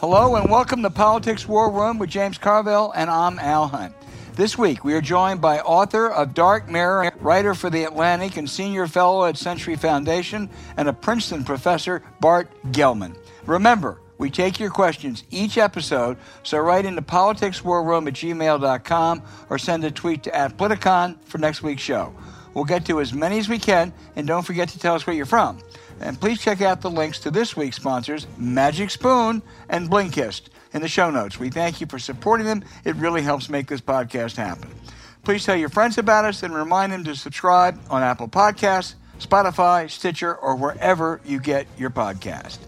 Hello and welcome to Politics War Room with James Carville, and I'm Al Hunt. This week, we are joined by author of Dark Mirror, writer for The Atlantic, and senior fellow at Century Foundation, and a Princeton professor, Bart Gellman. Remember, we take your questions each episode, so write into politicswarroom at gmail.com or send a tweet to at Politicon for next week's show. We'll get to as many as we can, and don't forget to tell us where you're from. And please check out the links to this week's sponsors, Magic Spoon and Blinkist, in the show notes. We thank you for supporting them. It really helps make this podcast happen. Please tell your friends about us and remind them to subscribe on Apple Podcasts, Spotify, Stitcher, or wherever you get your podcast.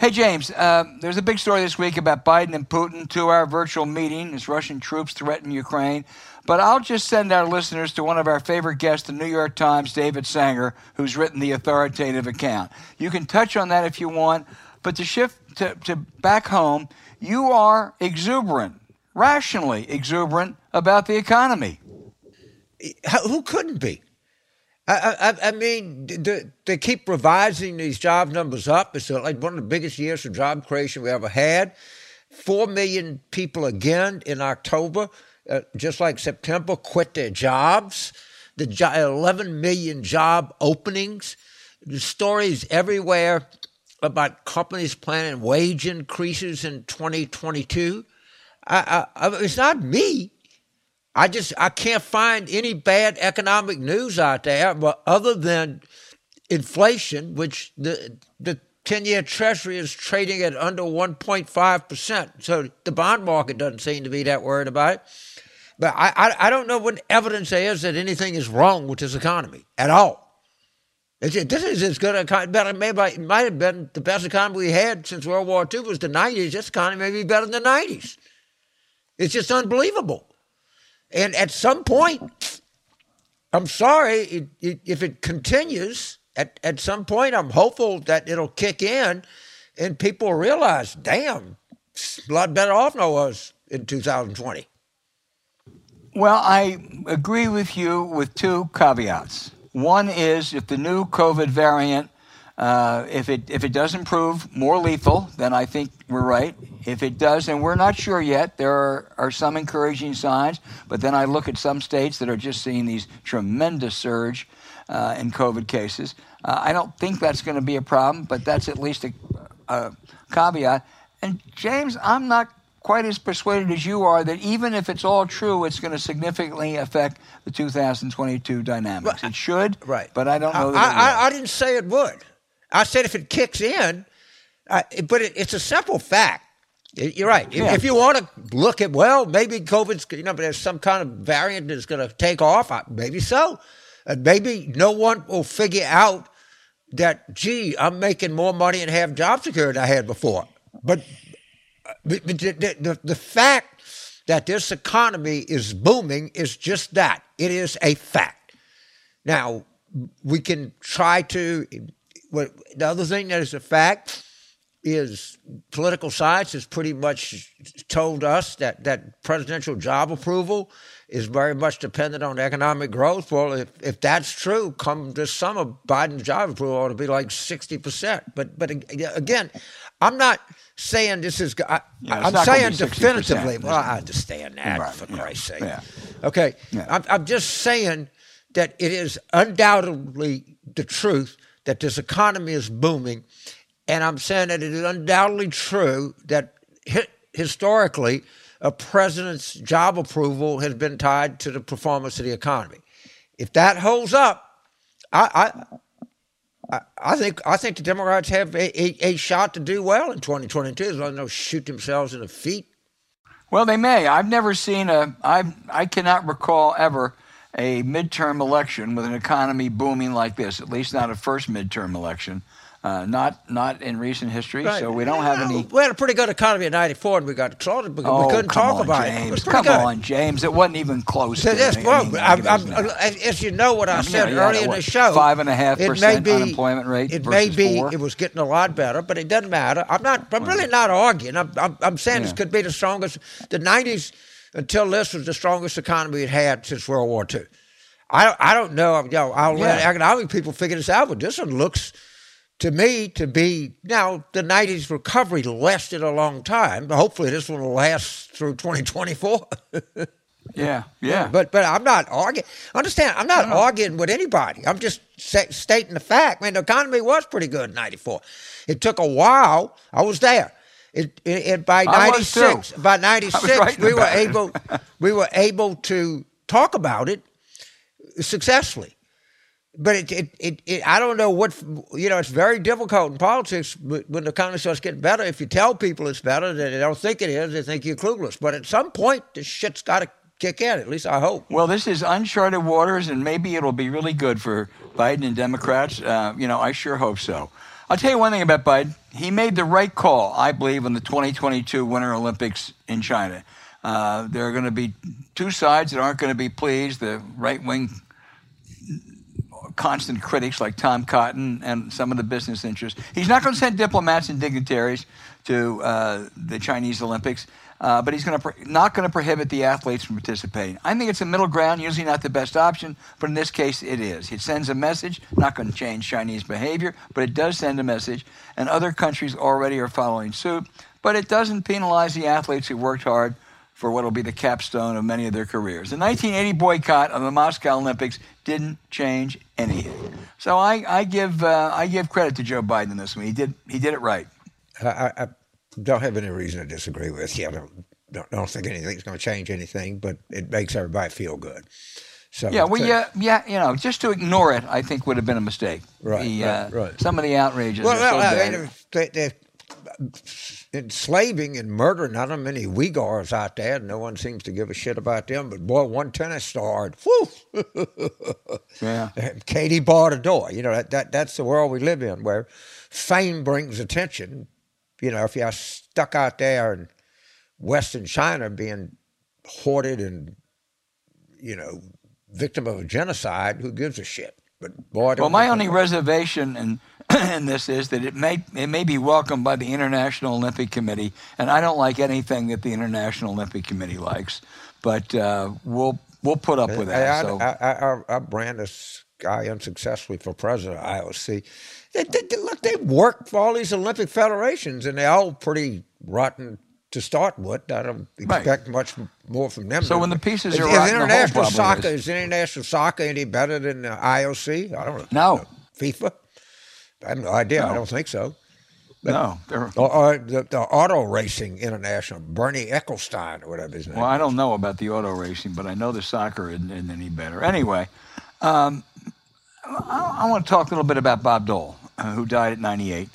Hey, James, uh, there's a big story this week about Biden and Putin, two hour virtual meeting as Russian troops threaten Ukraine. But I'll just send our listeners to one of our favorite guests, the New York Times, David Sanger, who's written the authoritative account. You can touch on that if you want, but to shift to, to back home, you are exuberant, rationally exuberant about the economy. Who couldn't be? I, I, I mean, they, they, keep revising these job numbers up. It's uh, like one of the biggest years for job creation we ever had. Four million people again in October, uh, just like September, quit their jobs. The jo- 11 million job openings. The stories everywhere about companies planning wage increases in 2022. I, I, it's not me. I just I can't find any bad economic news out there, but other than inflation, which the the ten year Treasury is trading at under one point five percent. So the bond market doesn't seem to be that worried about it. But I, I, I don't know what evidence there is that anything is wrong with this economy at all. It's, this is as good a better maybe it might have been the best economy we had since World War II was the nineties. This economy may be better than the nineties. It's just unbelievable. And at some point, I'm sorry, it, it, if it continues, at, at some point, I'm hopeful that it'll kick in and people realize, damn, a lot better off than I was in 2020. Well, I agree with you with two caveats. One is if the new COVID variant uh, if it if it doesn't prove more lethal, then I think we're right. If it does, and we're not sure yet, there are, are some encouraging signs. But then I look at some states that are just seeing these tremendous surge uh, in COVID cases. Uh, I don't think that's going to be a problem, but that's at least a, a caveat. And James, I'm not quite as persuaded as you are that even if it's all true, it's going to significantly affect the 2022 dynamics. It should, right? But I don't know. I, I, I, didn't say it would. I said if it kicks in, uh, but it, it's a simple fact. You're right. Yeah. If you want to look at, well, maybe COVID's, you know, but there's some kind of variant that's going to take off. Maybe so. And maybe no one will figure out that, gee, I'm making more money and have job security than I had before. But the, the, the fact that this economy is booming is just that. It is a fact. Now, we can try to what, the other thing that is a fact is political science has pretty much told us that, that presidential job approval is very much dependent on economic growth. Well, if, if that's true, come this summer, Biden's job approval ought to be like 60%. But, but again, I'm not saying this is, I, am saying definitively, well, I understand that right, for yeah, Christ's sake. Yeah. Okay. I'm, I'm just saying that it is undoubtedly the truth that this economy is booming. And I'm saying that it is undoubtedly true that historically, a president's job approval has been tied to the performance of the economy. If that holds up, I, I, I think I think the Democrats have a, a, a shot to do well in 2022 as long as they don't shoot themselves in the feet. Well, they may. I've never seen a. I I cannot recall ever a midterm election with an economy booming like this, at least not a first midterm election. Uh, not not in recent history, right. so we don't have any. We had a pretty good economy in '94, and we got closed because oh, we couldn't talk on, about James. it. it come good. on, James. It wasn't even close. So to well, I I'm, as you know, what I, I mean, said earlier in the show, five and a half percent unemployment rate. It may be four. it was getting a lot better, but it doesn't matter. I'm not. I'm really not arguing. I'm, I'm, I'm saying yeah. this could be the strongest. The '90s until this was the strongest economy it had since World War II. I I don't know. You know, I'll yeah. let economic people figure this out, but this one looks to me, to be now the '90s recovery lasted a long time. Hopefully, this one will last through 2024. yeah, yeah. But but I'm not arguing. Understand? I'm not arguing with anybody. I'm just stating the fact. Man, the economy was pretty good in '94. It took a while. I was there. It, it, it by '96, by '96, we were able we were able to talk about it successfully but it, it, it, it, I don't know what, you know, it's very difficult in politics when the economy starts getting better. If you tell people it's better, they don't think it is, they think you're clueless. But at some point, this shit's got to kick in, at least I hope. Well, this is uncharted waters, and maybe it'll be really good for Biden and Democrats. Uh, you know, I sure hope so. I'll tell you one thing about Biden. He made the right call, I believe, in the 2022 Winter Olympics in China. Uh, there are going to be two sides that aren't going to be pleased. The right wing constant critics like Tom Cotton and some of the business interests. He's not going to send diplomats and dignitaries to uh, the Chinese Olympics, uh, but he's going to not going to prohibit the athletes from participating. I think it's a middle ground, usually not the best option, but in this case it is. It sends a message, not going to change Chinese behavior, but it does send a message, and other countries already are following suit. But it doesn't penalize the athletes who worked hard for what will be the capstone of many of their careers. The 1980 boycott of the Moscow Olympics didn't change anything. So I, I give uh, I give credit to Joe Biden in this one. He did he did it right. I, I don't have any reason to disagree with you. I don't, don't, don't think anything's going to change anything, but it makes everybody feel good. So yeah, well, yeah, yeah, you know, just to ignore it, I think would have been a mistake. Right, the, right, uh, right. Some of the outrages. Well, so I mean, they, they, enslaving and murdering not a many Uyghurs out there. No one seems to give a shit about them. But boy, one tennis star, whew, yeah. Katie barred a door. You know that, that that's the world we live in, where fame brings attention. You know, if you're stuck out there in Western China being hoarded and you know victim of a genocide, who gives a shit? But boy, well, my only reservation and in this is that it may it may be welcomed by the International Olympic Committee, and I don't like anything that the International Olympic Committee likes, but uh, we'll we'll put up with that. I, so. I, I, I, brand this guy unsuccessfully for president of IOC. They, they, they, look, they work for all these Olympic federations, and they're all pretty rotten to start with. I don't expect right. much more from them. So when the pieces is, are is rotten, international soccer is. is. international soccer any better than the IOC? I don't know. No, FIFA. I have no idea. No. I don't think so. But, no. Or, or the, the, Auto Racing International, Bernie Ecclestone, or whatever his name Well, I don't know about the auto racing, but I know the soccer isn't, isn't any better. Anyway, um, I, I, want to talk a little bit about Bob Dole, uh, who died at 98.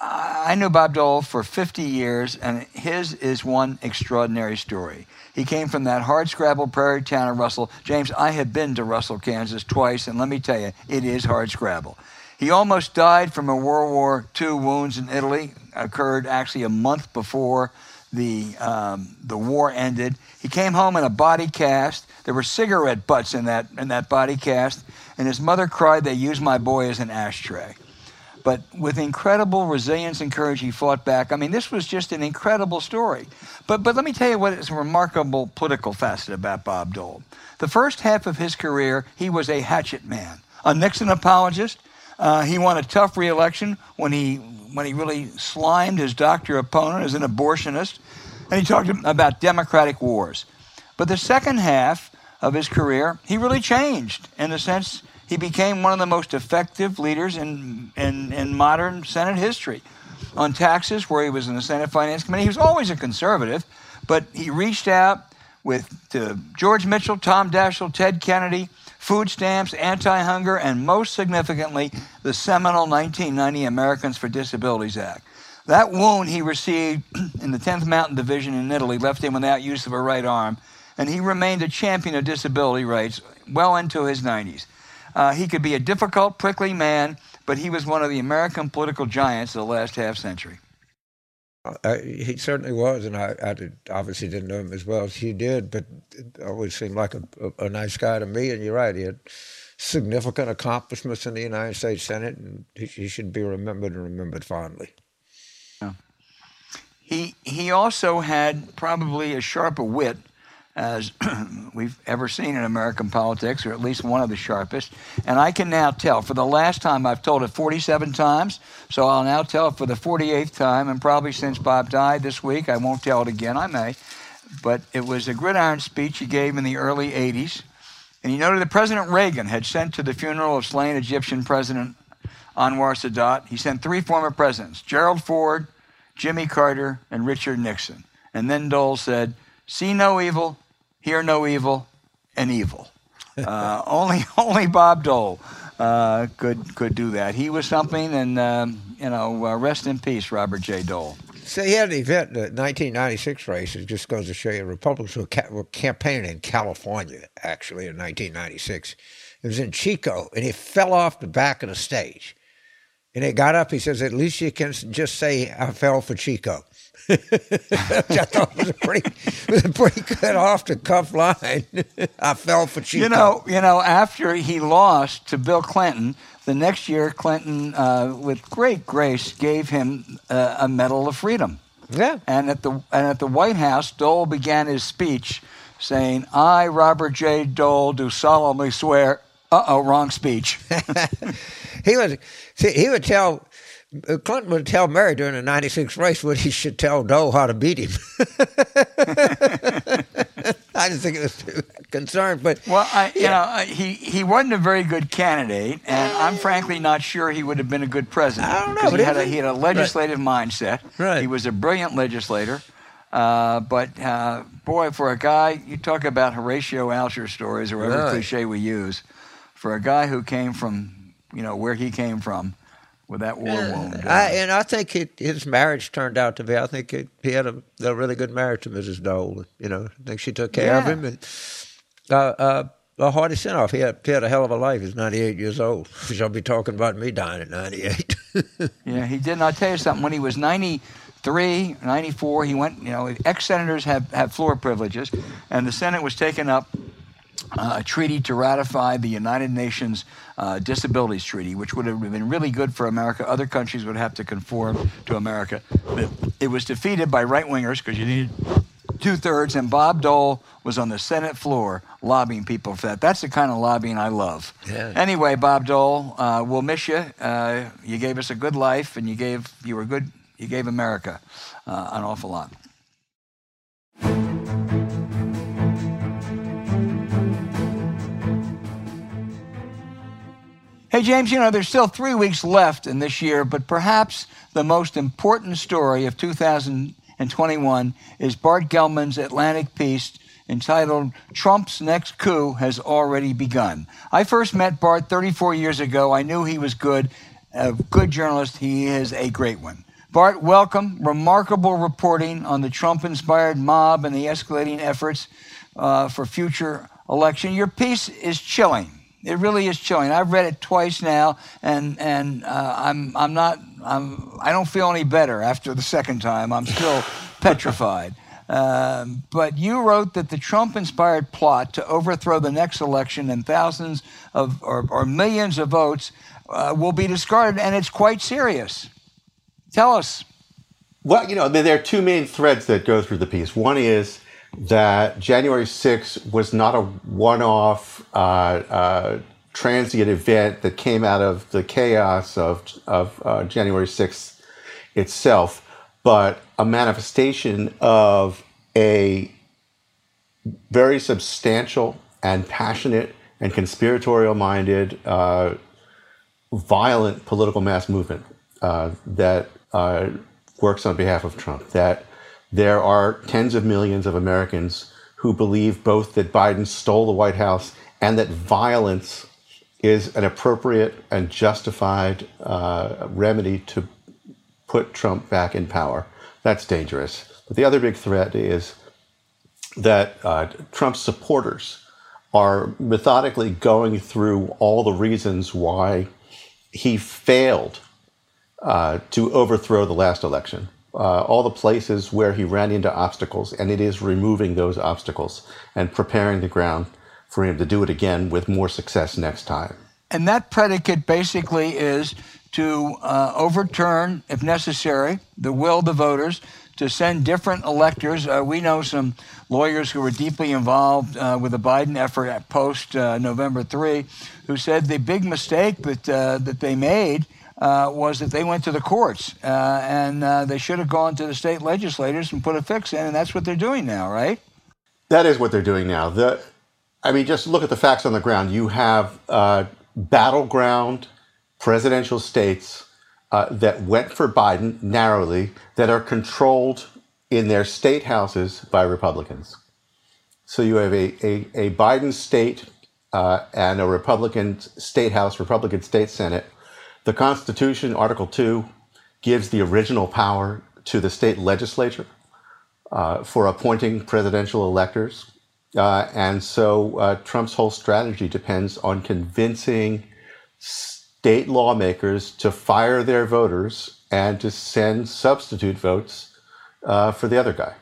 I knew Bob Dole for 50 years, and his is one extraordinary story. He came from that hard scrabble prairie town of Russell. James, I have been to Russell, Kansas twice, and let me tell you, it is hard scrabble. He almost died from a World War II wounds in Italy. Occurred actually a month before the um, the war ended. He came home in a body cast. There were cigarette butts in that in that body cast, and his mother cried, "They used my boy as an ashtray." But with incredible resilience and courage, he fought back. I mean, this was just an incredible story. But but let me tell you what is a remarkable political facet about Bob Dole. The first half of his career, he was a hatchet man, a Nixon apologist, uh, he won a tough reelection when he when he really slimed his doctor opponent as an abortionist, and he talked about democratic wars. But the second half of his career, he really changed in the sense he became one of the most effective leaders in, in, in modern Senate history. On taxes, where he was in the Senate Finance Committee, he was always a conservative, but he reached out with to George Mitchell, Tom Daschle, Ted Kennedy, food stamps, anti hunger, and most significantly, the seminal 1990 Americans for Disabilities Act. That wound he received in the 10th Mountain Division in Italy left him without use of a right arm, and he remained a champion of disability rights well into his 90s. Uh, he could be a difficult, prickly man, but he was one of the American political giants of the last half century. Uh, he certainly was, and I, I did, obviously didn't know him as well as he did, but always seemed like a, a, a, nice guy to me. And you're right, he had significant accomplishments in the United States Senate, and he, he should be remembered and remembered fondly. Yeah. He he also had probably a sharper wit as we've ever seen in American politics, or at least one of the sharpest. And I can now tell, for the last time, I've told it 47 times, so I'll now tell it for the 48th time, and probably since Bob died this week, I won't tell it again, I may. But it was a gridiron speech he gave in the early 80s. And he noted that President Reagan had sent to the funeral of slain Egyptian President Anwar Sadat, he sent three former presidents, Gerald Ford, Jimmy Carter, and Richard Nixon. And then Dole said, See no evil, hear no evil, and evil. Uh, only, only Bob Dole uh, could could do that. He was something, and um, you know, uh, rest in peace, Robert J. Dole. So he had an event the 1996 race. It just goes to show you Republicans were, ca- were campaigning in California, actually, in 1996. It was in Chico, and he fell off the back of the stage. And he got up. He says, "At least you can just say I fell for Chico." Which I thought was a pretty was a pretty good off the cuff line. I fell for Chico. You know, you know, after he lost to Bill Clinton, the next year Clinton, uh, with great grace, gave him uh, a Medal of Freedom. Yeah. And at the and at the White House, Dole began his speech saying, "I, Robert J. Dole, do solemnly swear." Uh oh, wrong speech. he was see, he would tell Clinton would tell Mary during the 96 race what he should tell Doe how to beat him. I just think it was too concerned, but well, I, you know, he he wasn't a very good candidate, and I'm frankly not sure he would have been a good president. I don't know. He had a, he had a legislative right. mindset. Right. He was a brilliant legislator. Uh, but uh, boy, for a guy, you talk about Horatio Alger stories or whatever Right. cliche we use, for a guy who came from, you know, where he came from, with that war wound. uh, I, and I think it, his marriage turned out to be. I think it, he had a, a really good marriage to Mrs. Dole. You know, I think she took care of him. And uh, uh, uh, Hardy Sinoff, he had, he had a hell of a life. He's 98 years old. Which I'll be talking about me dying at 98. Yeah, he did. And I'll tell you something. When he was 93, 94, he went, you know, ex senators have, have floor privileges, and the Senate was taken up uh, a treaty to ratify the United Nations uh, Disabilities Treaty, which would have been really good for America. Other countries would have to conform to America. But it was defeated by right wingers because you needed two thirds, and Bob Dole was on the Senate floor lobbying people for that. That's the kind of lobbying I love. Yeah. Anyway, Bob Dole, uh, we'll miss you. Uh, you gave us a good life, and you gave you were good. You gave America uh, an awful lot. Hey, James, you know, there's still three weeks left in this year, but perhaps the most important story of 2021 is Bart Gellman's Atlantic piece entitled Trump's Next Coup Has Already Begun. I first met Bart 34 years ago. I knew he was good, a good journalist. He is a great one. Bart, welcome. Remarkable reporting on the Trump inspired mob and the escalating efforts uh, for future election. Your piece is chilling. It really is chilling. I've read it twice now, and and uh, I'm I'm not I'm I don't feel any better after the second time. I'm still petrified. Um, but you wrote that the Trump-inspired plot to overthrow the next election and thousands of or, or millions of votes uh, will be discarded, and it's quite serious. Tell us. Well, you know, there there are two main threads that go through the piece. One is that January 6th was not a one off, uh, uh, transient event that came out of the chaos of, of uh, January 6th itself, but a manifestation of a very substantial and passionate and conspiratorial minded, uh, violent political mass movement uh, that uh, works on behalf of Trump. That there are tens of millions of Americans who believe both that Biden stole the White House and that violence is an appropriate and justified uh, remedy to put Trump back in power. That's dangerous. But the other big threat is that uh, Trump's supporters are methodically going through all the reasons why he failed uh, to overthrow the last election. Uh, all the places where he ran into obstacles, and it is removing those obstacles and preparing the ground for him to do it again with more success next time. And that predicate basically is to uh, overturn, if necessary, the will of the voters to send different electors. Uh, we know some lawyers who were deeply involved uh, with the Biden effort at post uh, November 3 who said the big mistake that, uh, that they made uh, was that they went to the courts uh, and they should have gone to the state legislators and put a fix in, and that's what they're doing now, right? That is what they're doing now. The, I mean, just look at the facts on the ground. You have battleground presidential states uh, that went for Biden narrowly that are controlled in their state houses by Republicans. So you have a, a, a Biden state uh, and a Republican state house, Republican state senate. The Constitution, Article 2, gives the original power to the state legislature uh, for appointing presidential electors. Uh, and so uh, Trump's whole strategy depends on convincing state lawmakers to fire their voters and to send substitute votes uh, for the other guy.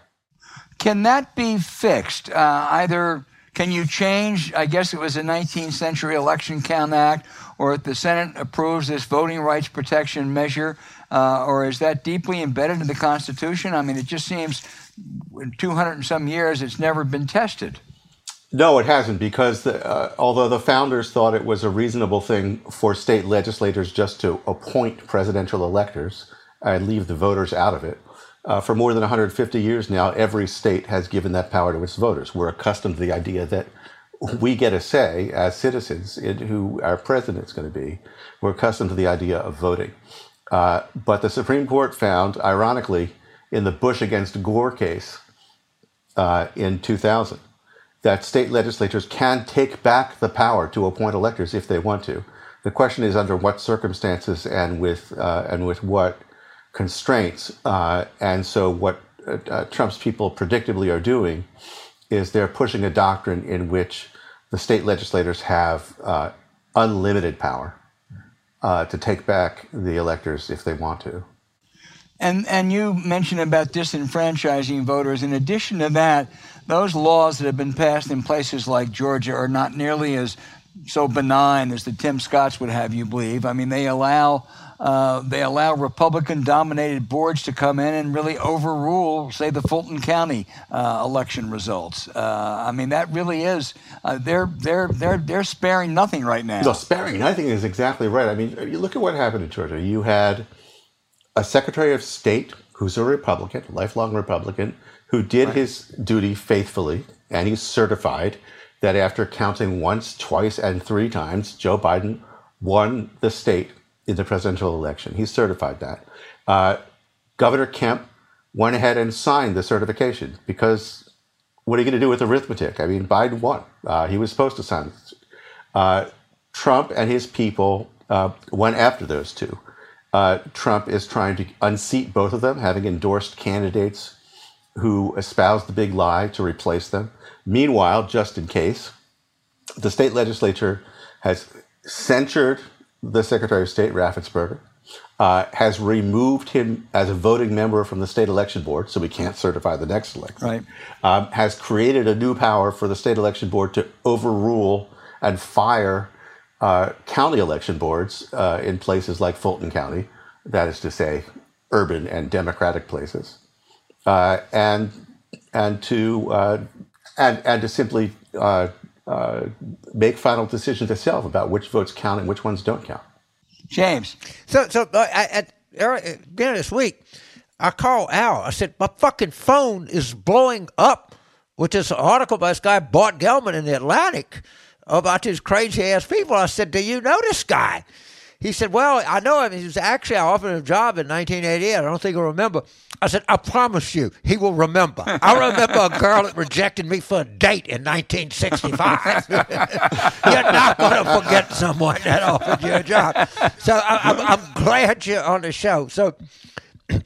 Can that be fixed? Uh, either can you change, I guess it was a 19th century Election Count Act, or if the Senate approves this voting rights protection measure, uh, or is that deeply embedded in the Constitution? I mean, it just seems in 200 and some years it's never been tested. No, it hasn't, because the, uh, although the founders thought it was a reasonable thing for state legislators just to appoint presidential electors and leave the voters out of it, uh, for more than 150 years now, every state has given that power to its voters. We're accustomed to the idea that we get a say as citizens in who our president is going to be. We're accustomed to the idea of voting. Uh, but the Supreme Court found, ironically, in the Bush against Gore case uh, in 2000, that state legislatures can take back the power to appoint electors if they want to. The question is under what circumstances and with uh, and with what constraints. Uh, and so, what uh, uh Trump's people predictably are doing is they're pushing a doctrine in which the state legislators have uh, unlimited power uh, to take back the electors if they want to. And and you mentioned about disenfranchising voters. In addition to that, those laws that have been passed in places like Georgia are not nearly as so benign as the Tim Scotts would have you believe. I mean, they allow uh, they allow Republican-dominated boards to come in and really overrule, say, the Fulton County uh, election results. Uh, I mean, that really is uh, they're they're they're they're sparing nothing right now. No, sparing nothing is exactly right. I mean, you look at what happened in Georgia. You had a Secretary of State who's a Republican, lifelong Republican, who did right. his duty faithfully, and he's certified that after counting once, twice, and three times, Joe Biden won the state in the presidential election. He certified that. Uh, Governor Kemp went ahead and signed the certification because what are you going to do with arithmetic? I mean, Biden won. Uh, he was supposed to sign. Uh, Trump and his people uh, went after those two. Uh, Trump is trying to unseat both of them, having endorsed candidates who espoused the big lie to replace them. Meanwhile, just in case, the state legislature has censured the Secretary of State, Raffensperger, uh, has removed him as a voting member from the state election board, so we can't certify the next election. Right. Um, has created a new power for the state election board to overrule and fire uh, county election boards uh, in places like Fulton County, that is to say, urban and democratic places, uh, and and to uh, and and to simply uh, uh, make final decisions itself about which votes count and which ones don't count. James, so so at, at beginning of this week, I called Al. I said my fucking phone is blowing up with this article by this guy Bart Gellman in the Atlantic about these crazy ass people. I said, Do you know this guy? He said, Well, I know him. He was actually, I offered him a job in 1988. I don't think he'll remember. I said, I promise you, he will remember. I remember a girl that rejected me for a date in 1965. you're not going to forget someone that offered you a job. So I, am glad you're on the show. So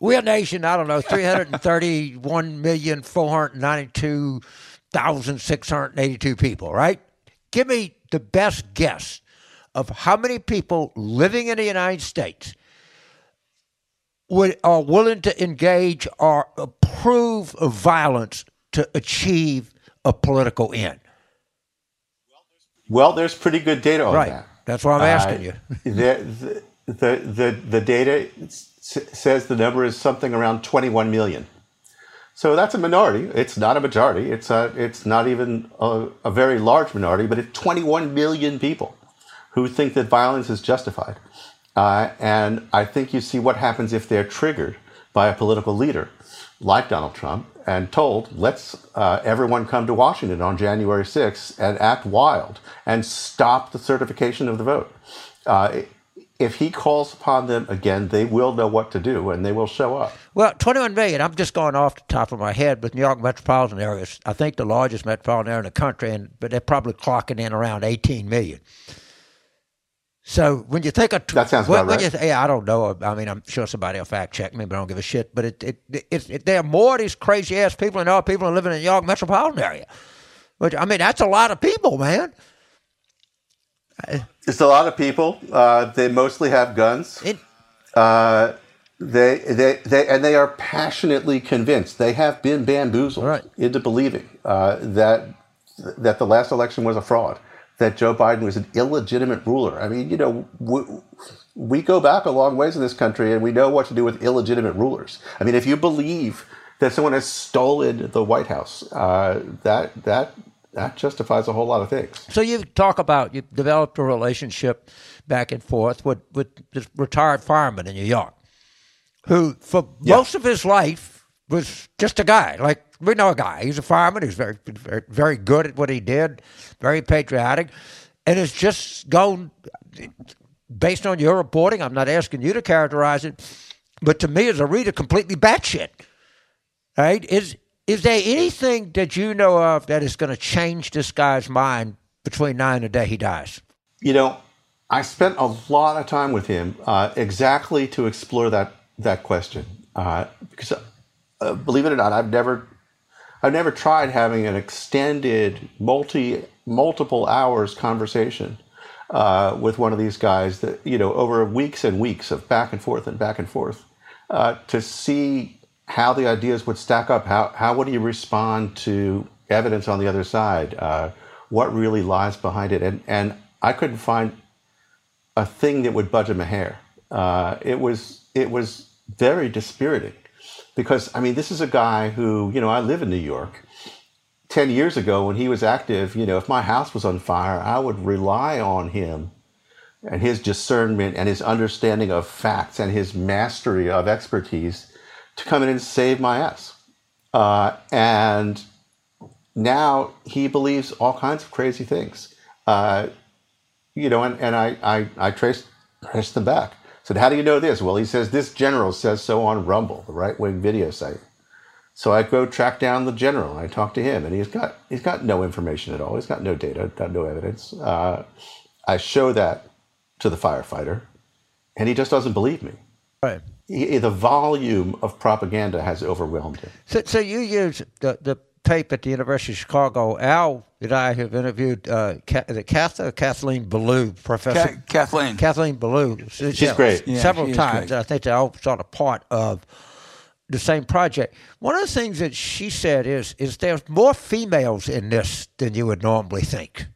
we're a nation, I don't know, 331,492,682 people, right? give me the best guess of how many people living in the United States would are willing to engage or approve of violence to achieve a political end. Well, there's pretty good data on right. that. That's why I'm asking uh, you. the, the, the, the data says the number is something around 21 million. So that's a minority. It's not a majority. It's a, it's not even a, a very large minority, but it's 21 million people who think that violence is justified. Uh, and I think you see what happens if they're triggered by a political leader like Donald Trump and told, let's uh, everyone come to Washington on January 6th and act wild and stop the certification of the vote. Uh, if he calls upon them again, they will know what to do and they will show up. Well, 21 million, I'm just going off the top of my head but New York metropolitan area is, I think the largest metropolitan area in the country, and but they're probably clocking in around 18 million. So when you think of that sounds about when, right. you, yeah, I don't know. I mean, I'm sure somebody will fact check me, but I don't give a shit. But it, it, it, it there are more of these crazy ass people than there are people living in the York metropolitan area. Which I mean, that's a lot of people, man. It's a lot of people. Uh, they mostly have guns. It, uh, they, they, they, and they are passionately convinced. They have been bamboozled right. into believing uh, that that the last election was a fraud, that Joe Biden was an illegitimate ruler. I mean, you know, we, we go back a long ways in this country, and we know what to do with illegitimate rulers. I mean, if you believe that someone has stolen the White House, uh, that that that justifies a whole lot of things. So you talk about you developed a relationship back and forth with with this retired fireman in New York, who for yeah. most of his life was just a guy. Like we know a guy. He's a fireman. He's very very very good at what he did. Very patriotic, and it's just gone. Based on your reporting, I'm not asking you to characterize it, but to me, as a reader, completely batshit. Right? Is is there anything that you know of that is going to change this guy's mind between now and the day he dies? You know, I spent a lot of time with him uh, exactly to explore that that question uh, because, uh, believe it or not, I've never I've never tried having an extended multi multiple hours conversation uh, with one of these guys that you know over weeks and weeks of back and forth and back and forth uh, to see how the ideas would stack up. How, how would you respond to evidence on the other side? Uh, what really lies behind it? And, and I couldn't find a thing that would budge him a hair. Uh, it was it was very dispiriting because I mean this is a guy who you know I live in New York. Ten years ago, when he was active, you know, if my house was on fire, I would rely on him and his discernment and his understanding of facts and his mastery of expertise to come in and save my ass. Uh, and now he believes all kinds of crazy things. Uh, you know, and, and I, I, I traced, traced them back. Said, how do you know this? Well, he says, this general says so on Rumble, the right wing video site. So I go track down the general and I talk to him, and he's got he's got no information at all. He's got no data, got no evidence. Uh, I show that to the firefighter, and he just doesn't believe me. Right he, the volume of propaganda has overwhelmed him. So, so you use the, the tape at the University of Chicago. Al and I have interviewed uh, Kath, Kathleen Belew, Professor Ka- Kathleen Kathleen Belew. She's yeah, great yeah, several times. Great. I think they're all sort of part of the same project. One of the things that she said is is there's more females in this than you would normally think.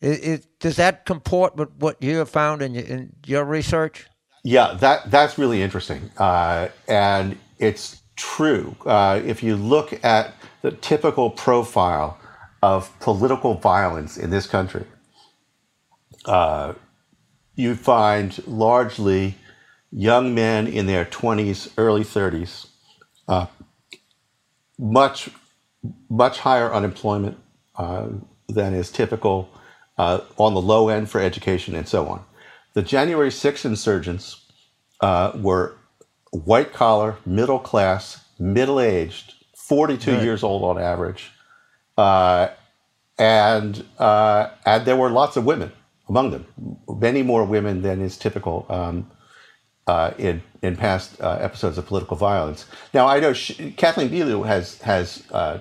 It, it, does that comport with what you have found in your, in your research? Yeah, that that's really interesting, uh, and it's true. Uh, if you look at the typical profile of political violence in this country, uh, you find largely young men in their 20s, early 30s, uh, much much higher unemployment uh, than is typical uh, on the low end for education and so on. The January 6 insurgents uh, were white collar, middle class, middle aged, 42 right. years old on average. Uh, and, uh, and there were lots of women among them, many more women than is typical um, uh, in, in past uh, episodes of political violence. Now, I know she, Kathleen Belew has, has uh,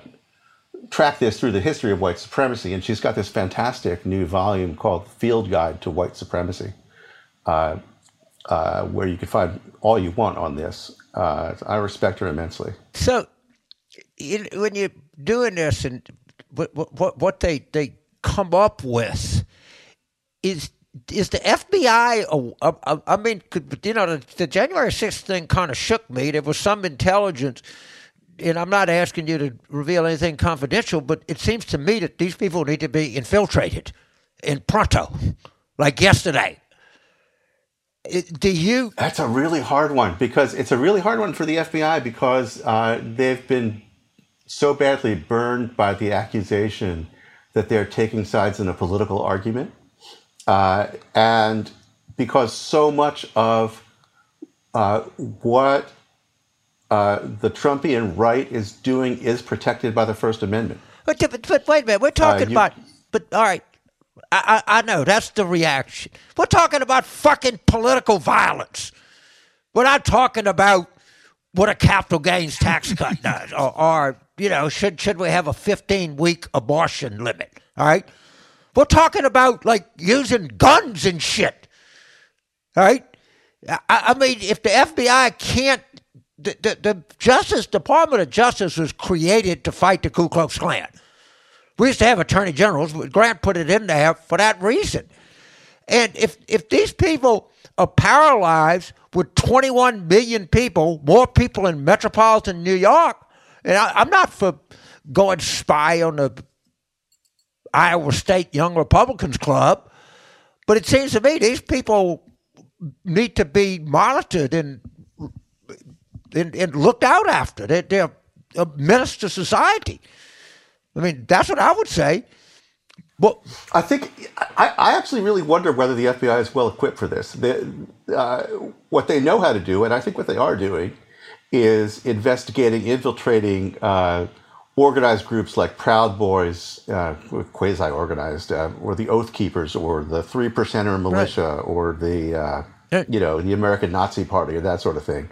tracked this through the history of white supremacy, and she's got this fantastic new volume called Field Guide to White Supremacy, uh, uh, where you can find all you want on this. Uh, I respect her immensely. So, when you're doing this, and what what, what they they come up with is is the FBI? I mean, you know, the, January 6th thing kind of shook me. There was some intelligence, and I'm not asking you to reveal anything confidential, but it seems to me that these people need to be infiltrated in pronto, like yesterday. Do you? That's a really hard one because it's a really hard one for the FBI because uh, they've been so badly burned by the accusation that they're taking sides in a political argument uh, and because so much of uh, what uh, the Trumpian right is doing is protected by the First Amendment. But, but, but wait a minute, we're talking uh, you, about. But all right, I, I, I know that's the reaction. We're talking about fucking political violence. We're not talking about what a capital gains tax cut does, or, or you know, should should we have a 15 week abortion limit? All right. We're talking about like using guns and shit. Right? I, I mean, if the FBI can't, the, the, the, Justice Department of Justice was created to fight the Ku Klux Klan. We used to have attorney generals, but Grant put it in there for that reason. And if if these people are paralyzed with 21 million people, more people in metropolitan New York, and I, I'm not for going spy on the Iowa State Young Republicans Club. But it seems to me these people need to be monitored and and, and looked out after. They're, they're a menace to society. I mean, that's what I would say. Well, I think I, I actually really wonder whether the FBI is well equipped for this. They, uh, what they know how to do, and I think what they are doing, is investigating, infiltrating. Uh, organized groups like Proud Boys, uh, quasi organized, uh, or the Oath Keepers, or the Three Percenter Militia, right. or the uh, you know the American Nazi Party, or that sort of thing.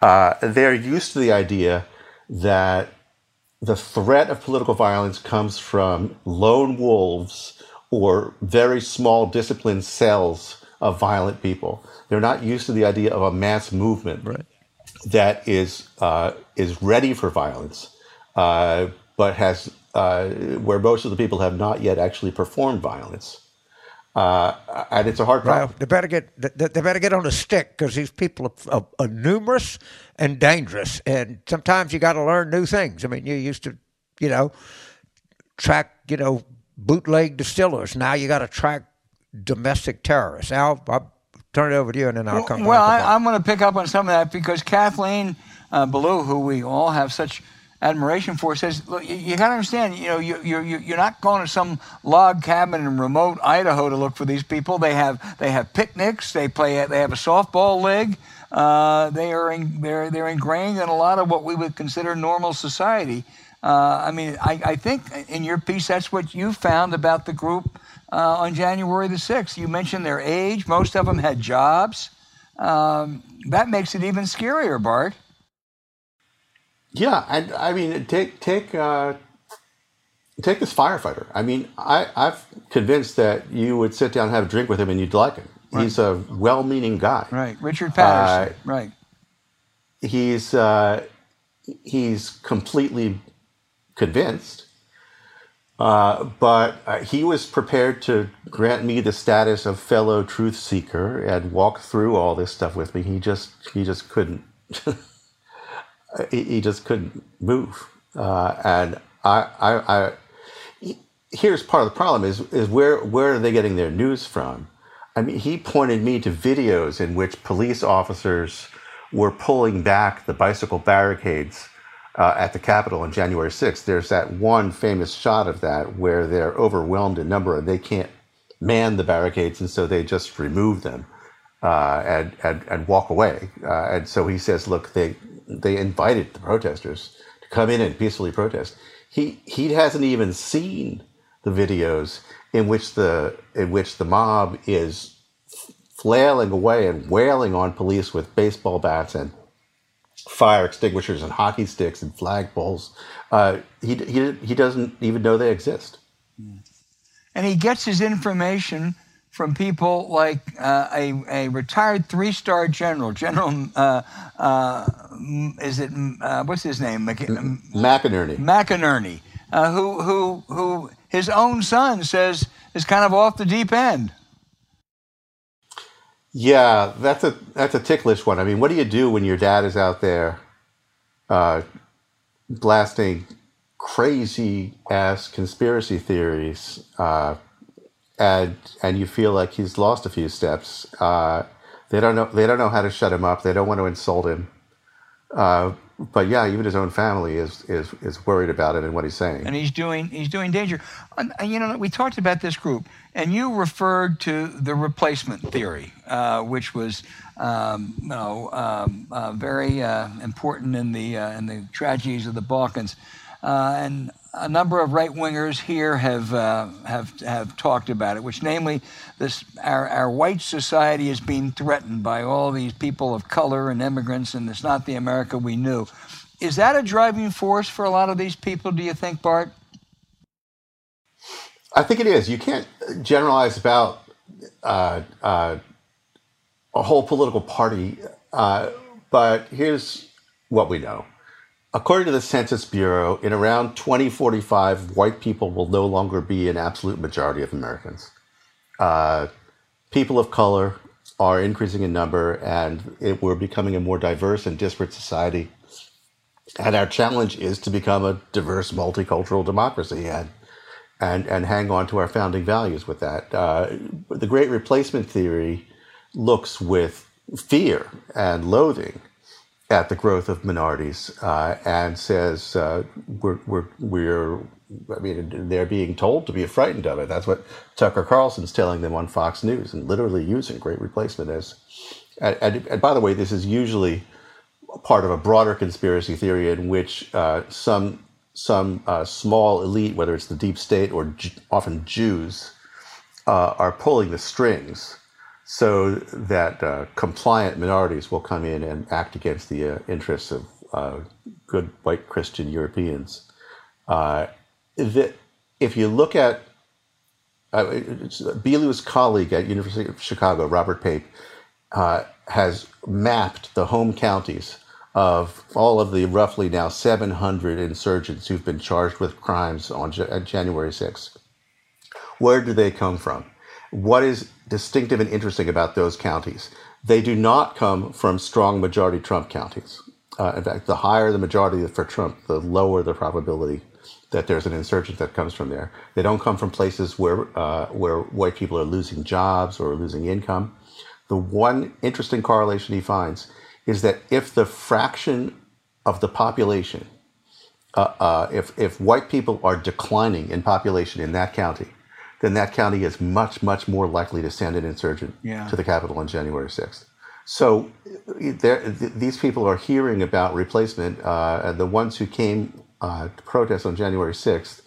Uh, they're used to the idea that the threat of political violence comes from lone wolves or very small disciplined cells of violent people. They're not used to the idea of a mass movement right. That is uh, is ready for violence uh, but has uh, where most of the people have not yet actually performed violence. Uh, and it's a hard problem. Well, they better get they, better get on a stick because these people are, are, are, numerous and dangerous, and sometimes you got to learn new things. I mean, you used to, you know, track you know bootleg distillers. Now you got to track domestic terrorists. Al, I'll turn it over to you, and then I'll come. Well, I, am going to pick up on some of that because Kathleen uh, Belew, who we all have such admiration for says, look, you, you got to understand, you know, you, you, you're not going to some log cabin in remote Idaho to look for these people. They have, they have picnics. They play, they have a softball league. Uh, they are in, they're, they're ingrained in a lot of what we would consider normal society. Uh, I mean, I, I, think in your piece, that's what you found about the group uh, on January the 6th. You mentioned their age. Most of them had jobs. Um, that makes it even scarier, Bart. Yeah, and I mean, take take uh, take this firefighter. I mean, I, I'm convinced that you would sit down and have a drink with him and you'd like him. Right. He's a well-meaning guy. Right, Richard Patterson. Uh, right. He's uh, he's completely convinced, uh, but uh, he was prepared to grant me the status of fellow truth seeker and walk through all this stuff with me. He just he just couldn't. he, he just couldn't move. Uh, and I, I, I, here's part of the problem is is where where are they getting their news from? I mean, he pointed me to videos in which police officers were pulling back the bicycle barricades uh, at the Capitol on January 6th. There's that one famous shot of that where they're overwhelmed in number and they can't man the barricades, and so they just remove them uh, and, and and walk away. Uh, and so he says, look, they they invited the protesters to come in and peacefully protest. He he hasn't even seen the videos in which the in which the mob is flailing away and wailing on police with baseball bats and fire extinguishers and hockey sticks and flagpoles. Uh, he, he, he doesn't even know they exist. And he gets his information from people like uh, a, a retired three star general, General, uh, uh, is it, uh, what's his name? Mc, McInerney. McInerney, uh, who, who, who his own son says is kind of off the deep end. Yeah, that's a that's a ticklish one. I mean, what do you do when your dad is out there uh, blasting crazy ass conspiracy theories, uh, and and you feel like he's lost a few steps? Uh, they don't know they don't know how to shut him up. They don't want to insult him. But yeah, even his own family is is is worried about it and what he's saying. And he's doing he's doing danger. And, you know, we talked about this group, and you referred to the replacement theory, uh, which was um, you know um, uh, very uh, important in the uh, in the tragedies of the Balkans, uh, and a number of right wingers here have uh, have have talked about it, which namely, this our our white society is being threatened by all these people of color and immigrants, and it's not the America we knew. Is that a driving force for a lot of these people? Do you think, Bart? I think it is. You can't generalize about uh, uh, a whole political party, uh, but here's what we know According to the Census Bureau, in around 2045, white people will no longer be an absolute majority of Americans. Uh, people of color are increasing in number, and it, we're becoming a more diverse and disparate society. And our challenge is to become a diverse, multicultural democracy and and and hang on to our founding values with that. Uh, the Great Replacement theory looks with fear and loathing at the growth of minorities uh, and says uh, we're, we're, we're, I mean, they're being told to be frightened of it. That's what Tucker Carlson's telling them on Fox News and literally using great replacement as. And, and, and by the way, this is usually part of a broader conspiracy theory in which uh, some some uh, small elite, whether it's the deep state or often Jews, uh, are pulling the strings so that uh, compliant minorities will come in and act against the uh, interests of uh, good white Christian Europeans. Uh, if you look at uh, Belew's colleague at University of Chicago, Robert Pape, uh, has mapped the home counties of all of the roughly now 700 insurgents who've been charged with crimes on January 6th. Where do they come from? What is distinctive and interesting about those counties? They do not come from strong majority Trump counties. Uh, in fact, the higher the majority for Trump, the lower the probability that there's an insurgent that comes from there. They don't come from places where uh, where white people are losing jobs or losing income. The one interesting correlation he finds is that if the fraction of the population, uh, uh if if white people are declining in population in that county, then that county is much, much more likely to send an insurgent yeah. to the Capitol on January 6th. So these people are hearing about replacement. Uh, the ones who came uh, to protest on January 6th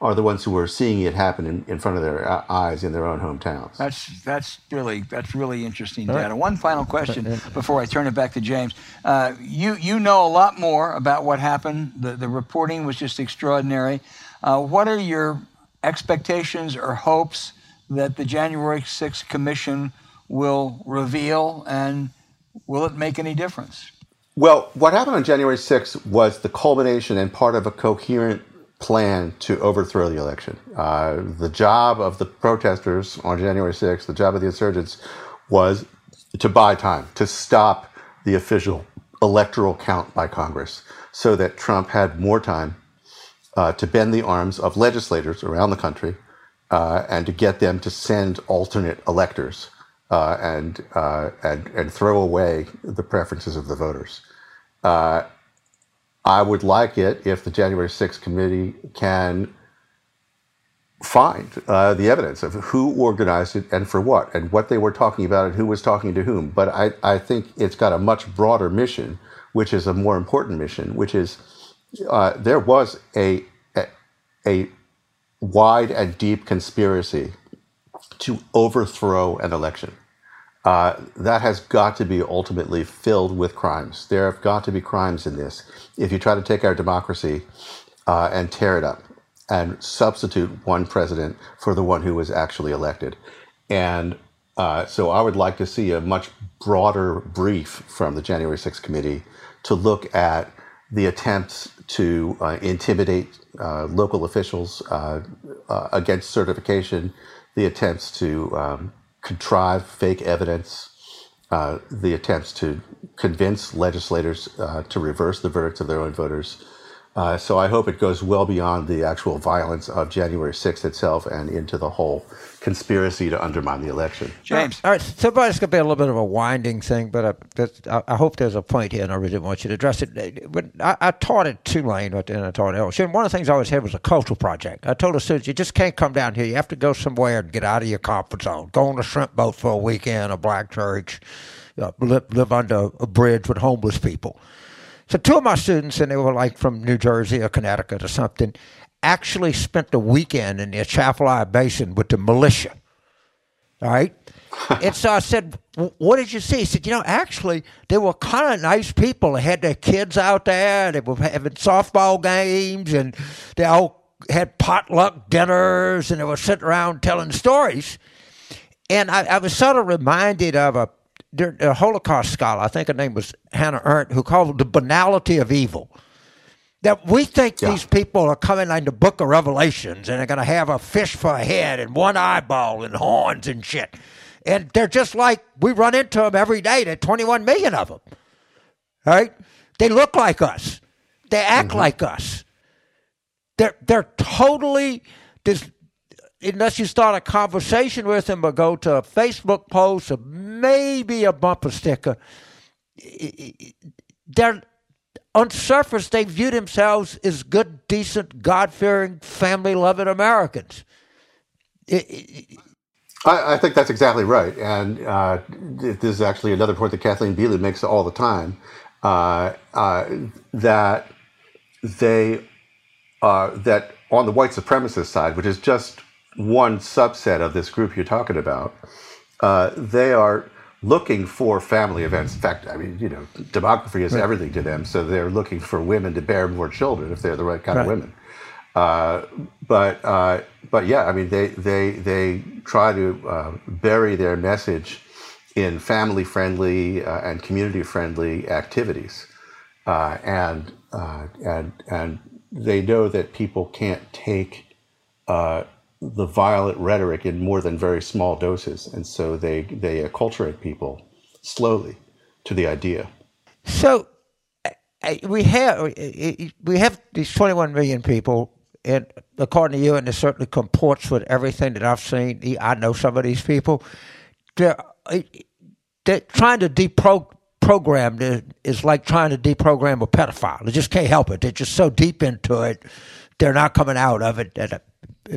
are the ones who are seeing it happen in, in front of their uh, eyes in their own hometowns. That's that's really that's really interesting data. Right. One final question before I turn it back to James. Uh, you you know a lot more about what happened. The the reporting was just extraordinary. Uh, what are your expectations or hopes that the January 6th Commission will reveal, and will it make any difference? Well, what happened on January 6th was the culmination and part of a coherent plan to overthrow the election. Uh, the job of the protesters on January 6th, the job of the insurgents, was to buy time, to stop the official electoral count by Congress so that Trump had more time uh, to bend the arms of legislators around the country uh, and to get them to send alternate electors uh, and, uh, and, and throw away the preferences of the voters. Uh, I would like it if the January 6th committee can find uh, the evidence of who organized it and for what, and what they were talking about and who was talking to whom. But I, I think it's got a much broader mission, which is a more important mission, which is uh, there was a, a, wide and deep conspiracy to overthrow an election. Uh, that has got to be ultimately filled with crimes. There have got to be crimes in this. If you try to take our democracy uh, and tear it up and substitute one president for the one who was actually elected. And uh, so I would like to see a much broader brief from the January 6th committee to look at the attempts to uh, intimidate uh, local officials uh, uh, against certification, the attempts to um, contrive fake evidence, the attempts to convince legislators to reverse the verdicts of their own voters. So I hope it goes well beyond the actual violence of January 6th itself and into the whole conspiracy to undermine the election. James. All right, so it's going to be a little bit of a winding thing, but I, I, hope there's a point here, and I really didn't want you to address it. But I, I taught at Tulane, and I taught at LSU, and one of the things I always had was a cultural project. I told the students, you just can't come down here. You have to go somewhere and get out of your comfort zone. Go on a shrimp boat for a weekend, a black church, uh, live, live under a bridge with homeless people. So two of my students, and they were like from New Jersey or Connecticut or something, actually spent the weekend in the Atchafalaya Basin with the militia. All right. and so I said, What did you see? He said, You know, actually, they were kind of nice people. They had their kids out there. They were having softball games and they all had potluck dinners and they were sitting around telling stories. And I, I was sort of reminded of a a Holocaust scholar, I think her name was Hannah Arendt, who called it the banality of evil. That we think yeah. these people are coming in the book of Revelations and they're going to have a fish for a head and one eyeball and horns and shit. And they're just like, we run into them every day. There are 21 million of them. Right? They look like us, they act mm-hmm. like us. They're, they're totally dis- unless you start a conversation with them or go to a Facebook post or maybe a bumper sticker, they're on surface they view themselves as good, decent, God fearing, family loving Americans. I, I, think that's exactly right, and uh, this is actually another point that Kathleen Belew makes all the time. Uh, uh, that they uh, that on the white supremacist side, which is just one subset of this group you're talking about, uh, they are looking for family events. In fact, I mean, you know, demography is right. everything to them, so they're looking for women to bear more children if they're the right kind right. of women. Uh, but uh, but yeah, I mean, they they they try to uh, bury their message in family friendly uh, and community friendly activities, uh, and and and they know that people can't take the violent rhetoric in more than very small doses, and so they they acculturate people slowly to the idea. So we have we have these 21 million people, and according to you, and it certainly comports with everything that I've seen. I know some of these people. They're, they're trying to deprogram is like trying to deprogram a pedophile. They just can't help it. They're just so deep into it, they're not coming out of it.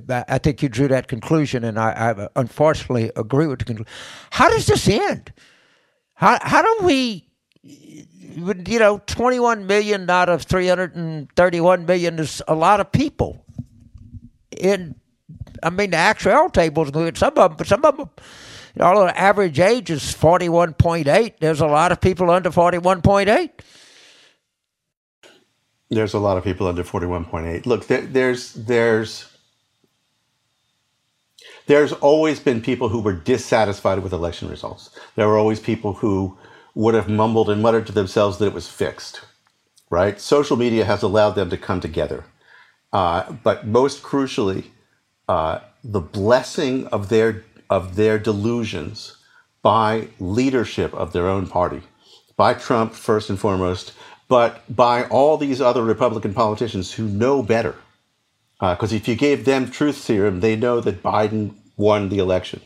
I think you drew that conclusion, and I, I unfortunately agree with the conclusion. How does this end? How how do we, you know, twenty one million out of three hundred and thirty one million is a lot of people. In, I mean, the actual tables include some of them, but some of them, you know, the average age is forty one point eight. There's a lot of people under forty one point eight. There's a lot of people under forty one point eight. Look, there, there's there's there's always been people who were dissatisfied with election results. There were always people who would have mumbled and muttered to themselves that it was fixed, right? Social media has allowed them to come together. Uh, but most crucially, uh, the blessing of their, of their delusions by leadership of their own party, by Trump first and foremost, but by all these other Republican politicians who know better because uh, if you gave them truth serum, they know that Biden won the election.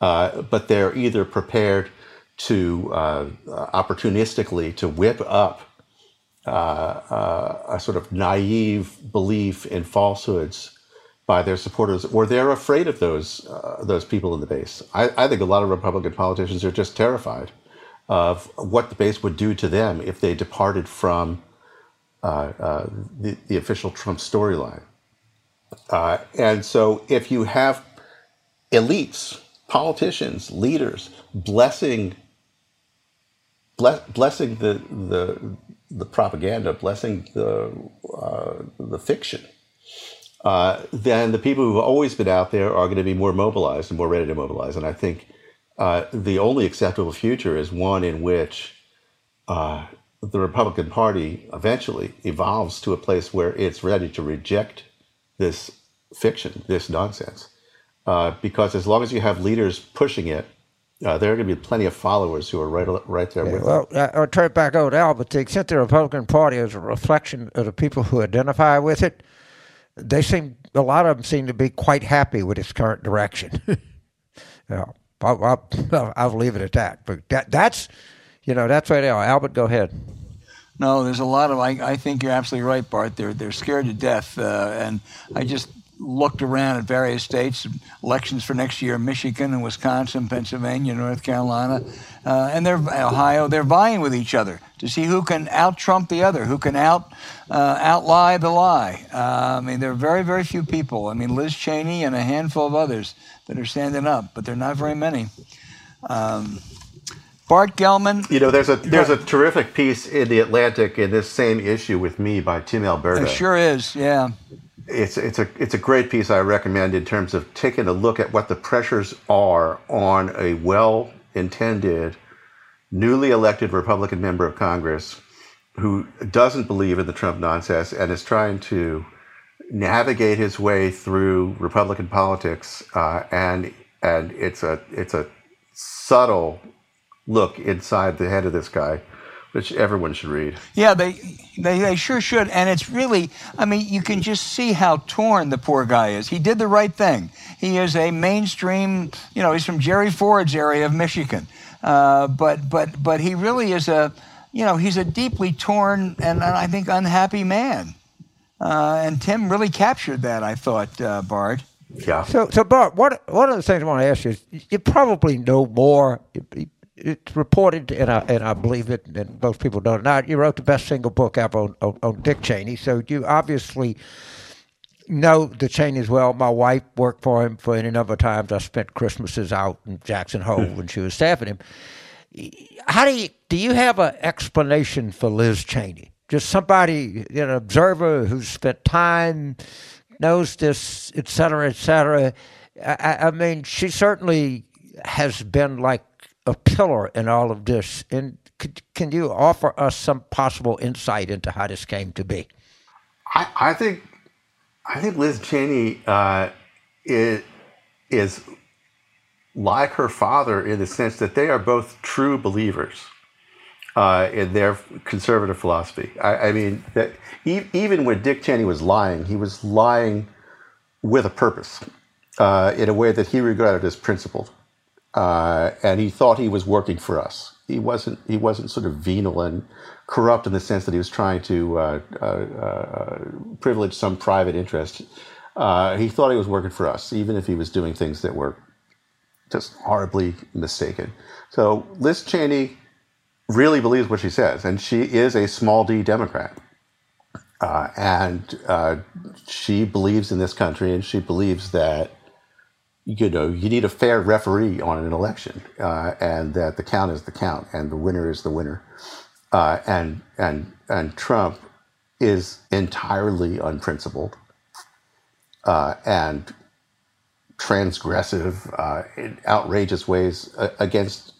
Uh, but they're either prepared to uh, opportunistically to whip up uh, uh, a sort of naive belief in falsehoods by their supporters, or they're afraid of those uh, those people in the base. I, I, think a lot of Republican politicians are just terrified of what the base would do to them if they departed from the, the official Trump storyline. Uh, and so if you have elites, politicians, leaders blessing bless, blessing the, the the propaganda, blessing the uh, the fiction, uh, then the people who've always been out there are going to be more mobilized and more ready to mobilize. And I think uh, the only acceptable future is one in which uh, the Republican Party eventually evolves to a place where it's ready to reject this fiction, this nonsense. Uh, because as long as you have leaders pushing it, uh, there are going to be plenty of followers who are right right there yeah, with well, them. I'll turn it back over to Al, but to the extent the Republican Party is a reflection of the people who identify with it, they seem a lot of them seem to be quite happy with its current direction. yeah, I'll, I'll, I'll, leave it at that. But that, that's, you know, that's right now. Albert, go ahead. No, there's a lot of. I, I think you're absolutely right, Bart. They're they're scared to death, uh, and I just looked around at various states, elections for next year, Michigan and Wisconsin, Pennsylvania, North Carolina, uh, and they're Ohio. They're vying with each other to see who can out trump the other, who can out uh, outlie the lie. Uh, I mean, there are very very few people. I mean, Liz Cheney and a handful of others that are standing up, but they're not very many. Um, Bart Gellman. You know, there's a there's a terrific piece in the Atlantic in this same issue with me by Tim Alberta. It sure is, yeah. It's it's a it's a great piece I recommend in terms of taking a look at what the pressures are on a well-intended, newly elected Republican member of Congress who doesn't believe in the Trump nonsense and is trying to navigate his way through Republican politics, uh, and and it's a it's a subtle look inside the head of this guy, which everyone should read. Yeah, they, they they sure should, and it's really I mean you can just see how torn the poor guy is. He did the right thing. He is a mainstream, you know, he's from Jerry Ford's area of Michigan, uh, but but but he really is a you know he's a deeply torn and, and I think unhappy man. Uh, and Tim really captured that, I thought, uh, Bart. Yeah. So, so Bart, what one of the things I want to ask you is, you probably know more. It's reported, and I, and I believe it, and most people don't. Now, you wrote the best single book ever on, on, on Dick Cheney, so you obviously know the Cheneys well. My wife worked for him for any number of times. I spent Christmases out in Jackson Hole hmm. when she was staffing him. How do you do? You have an explanation for Liz Cheney? just somebody, an observer who's spent time, knows this, et cetera, et cetera. I, I mean, she certainly has been like a pillar in all of this. And could, can you offer us some possible insight into how this came to be? I, I think I think Liz Cheney uh, is, is like her father in the sense that they are both true believers uh, in their conservative philosophy. I, I mean, that e- even when Dick Cheney was lying, he was lying with a purpose uh, in a way that he regarded as principled. Uh, and he thought he was working for us. He wasn't. He wasn't sort of venal and corrupt in the sense that he was trying to uh, uh, uh, privilege some private interest. he thought he was working for us, even if he was doing things that were just horribly mistaken. So Liz Cheney really believes what she says, and she is a small d Democrat. Uh, and uh, she believes in this country, and she believes that you know you need a fair referee on an election, uh, and that the count is the count, and the winner is the winner. Uh, and and and Trump is entirely unprincipled uh, and transgressive uh, in outrageous ways against